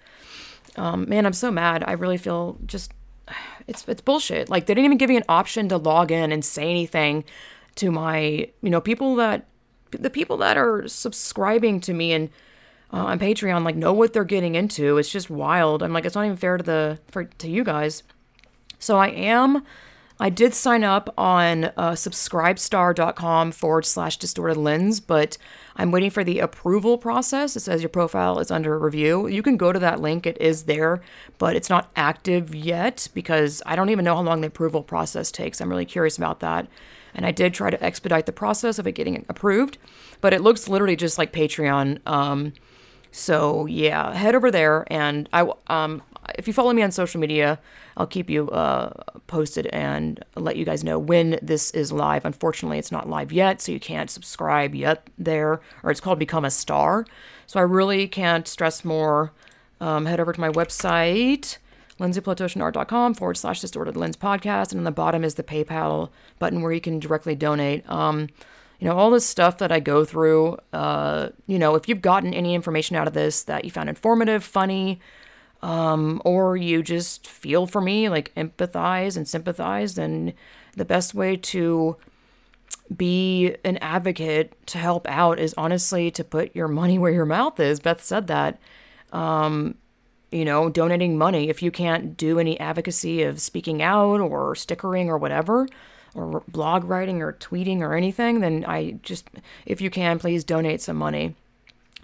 Um, man, I'm so mad. I really feel just it's it's bullshit. Like they didn't even give me an option to log in and say anything to my, you know, people that the people that are subscribing to me and uh, on Patreon like know what they're getting into. It's just wild. I'm like it's not even fair to the for to you guys. So I am I did sign up on uh, subscribestar.com forward slash distorted lens, but I'm waiting for the approval process. It says your profile is under review. You can go to that link, it is there, but it's not active yet because I don't even know how long the approval process takes. I'm really curious about that. And I did try to expedite the process of it getting approved, but it looks literally just like Patreon. Um, so yeah, head over there and I um if you follow me on social media, I'll keep you uh, posted and let you guys know when this is live. Unfortunately, it's not live yet, so you can't subscribe yet there, or it's called Become a Star. So I really can't stress more. Um, head over to my website, lindsayplatotionart.com forward slash distorted lens podcast. And on the bottom is the PayPal button where you can directly donate. Um, you know, all this stuff that I go through, uh, you know, if you've gotten any information out of this that you found informative, funny, um, or you just feel for me, like empathize and sympathize, then the best way to be an advocate to help out is honestly to put your money where your mouth is. Beth said that. Um, you know, donating money. If you can't do any advocacy of speaking out or stickering or whatever, or blog writing or tweeting or anything, then I just, if you can, please donate some money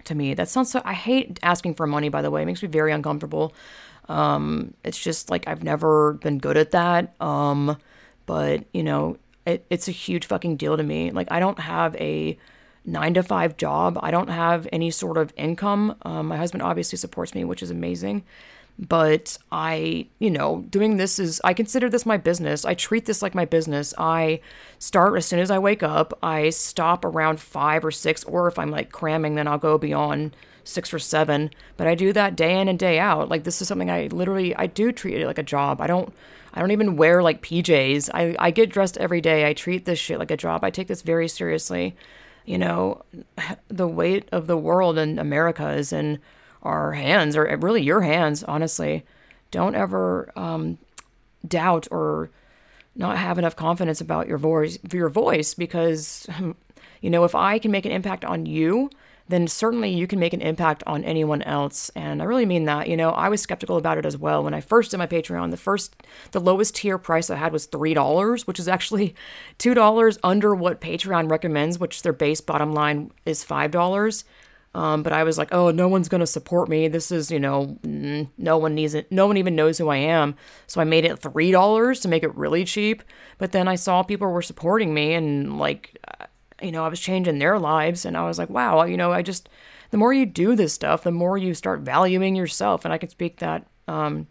to me. That sounds so, I hate asking for money, by the way. It makes me very uncomfortable. Um, it's just like I've never been good at that. Um, but, you know, it, it's a huge fucking deal to me. Like, I don't have a nine to five job. I don't have any sort of income. Um, my husband obviously supports me, which is amazing. But I, you know, doing this is, I consider this my business. I treat this like my business. I start as soon as I wake up. I stop around five or six, or if I'm like cramming, then I'll go beyond six or seven. But I do that day in and day out. Like, this is something I literally, I do treat it like a job. I don't, I don't even wear like PJs. I, I get dressed every day. I treat this shit like a job. I take this very seriously you know, the weight of the world and America is in our hands, or really your hands, honestly. Don't ever um, doubt or not have enough confidence about your voice, your voice, because, you know, if I can make an impact on you, then certainly you can make an impact on anyone else. And I really mean that. You know, I was skeptical about it as well. When I first did my Patreon, the first, the lowest tier price I had was $3, which is actually $2 under what Patreon recommends, which their base bottom line is $5. Um, but I was like, oh, no one's going to support me. This is, you know, no one needs it. No one even knows who I am. So I made it $3 to make it really cheap. But then I saw people were supporting me and like, you know, I was changing their lives. And I was like, wow, you know, I just, the more you do this stuff, the more you start valuing yourself. And I can speak that, um,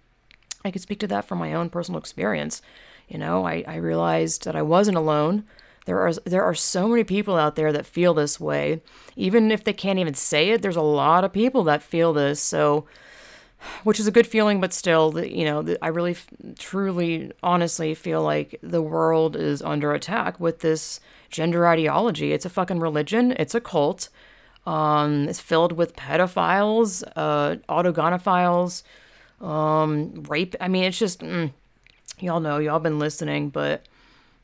I could speak to that from my own personal experience. You know, I, I realized that I wasn't alone. There are there are so many people out there that feel this way. Even if they can't even say it, there's a lot of people that feel this. So, which is a good feeling, but still, you know, I really, truly, honestly feel like the world is under attack with this gender ideology. It's a fucking religion. It's a cult. Um, it's filled with pedophiles, uh, autogynephiles, um, rape. I mean, it's just, mm, y'all know, y'all been listening, but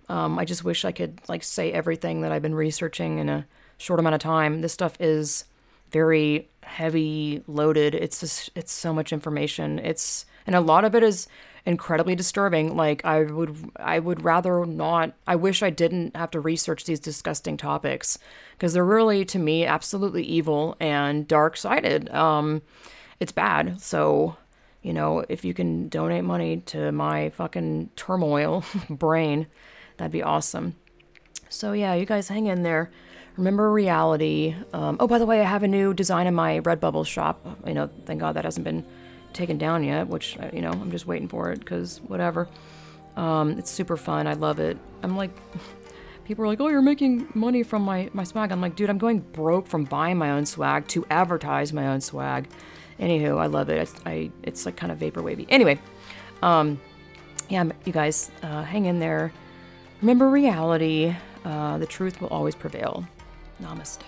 um, I just wish I could like say everything that I've been researching in a short amount of time. This stuff is very heavy loaded. It's just, it's so much information. It's, and a lot of it is incredibly disturbing. Like I would I would rather not I wish I didn't have to research these disgusting topics because they're really to me absolutely evil and dark-sided. Um it's bad. So, you know, if you can donate money to my fucking turmoil brain, that'd be awesome. So yeah, you guys hang in there. Remember reality. Um, oh, by the way, I have a new design in my Redbubble shop. You know, thank God that hasn't been taken down yet, which, uh, you know, I'm just waiting for it because whatever. Um, it's super fun. I love it. I'm like, people are like, oh, you're making money from my, my swag. I'm like, dude, I'm going broke from buying my own swag to advertise my own swag. Anywho, I love it. It's, I, it's like kind of vapor wavy. Anyway, um, yeah, you guys, uh, hang in there. Remember reality, uh, the truth will always prevail. Namaste.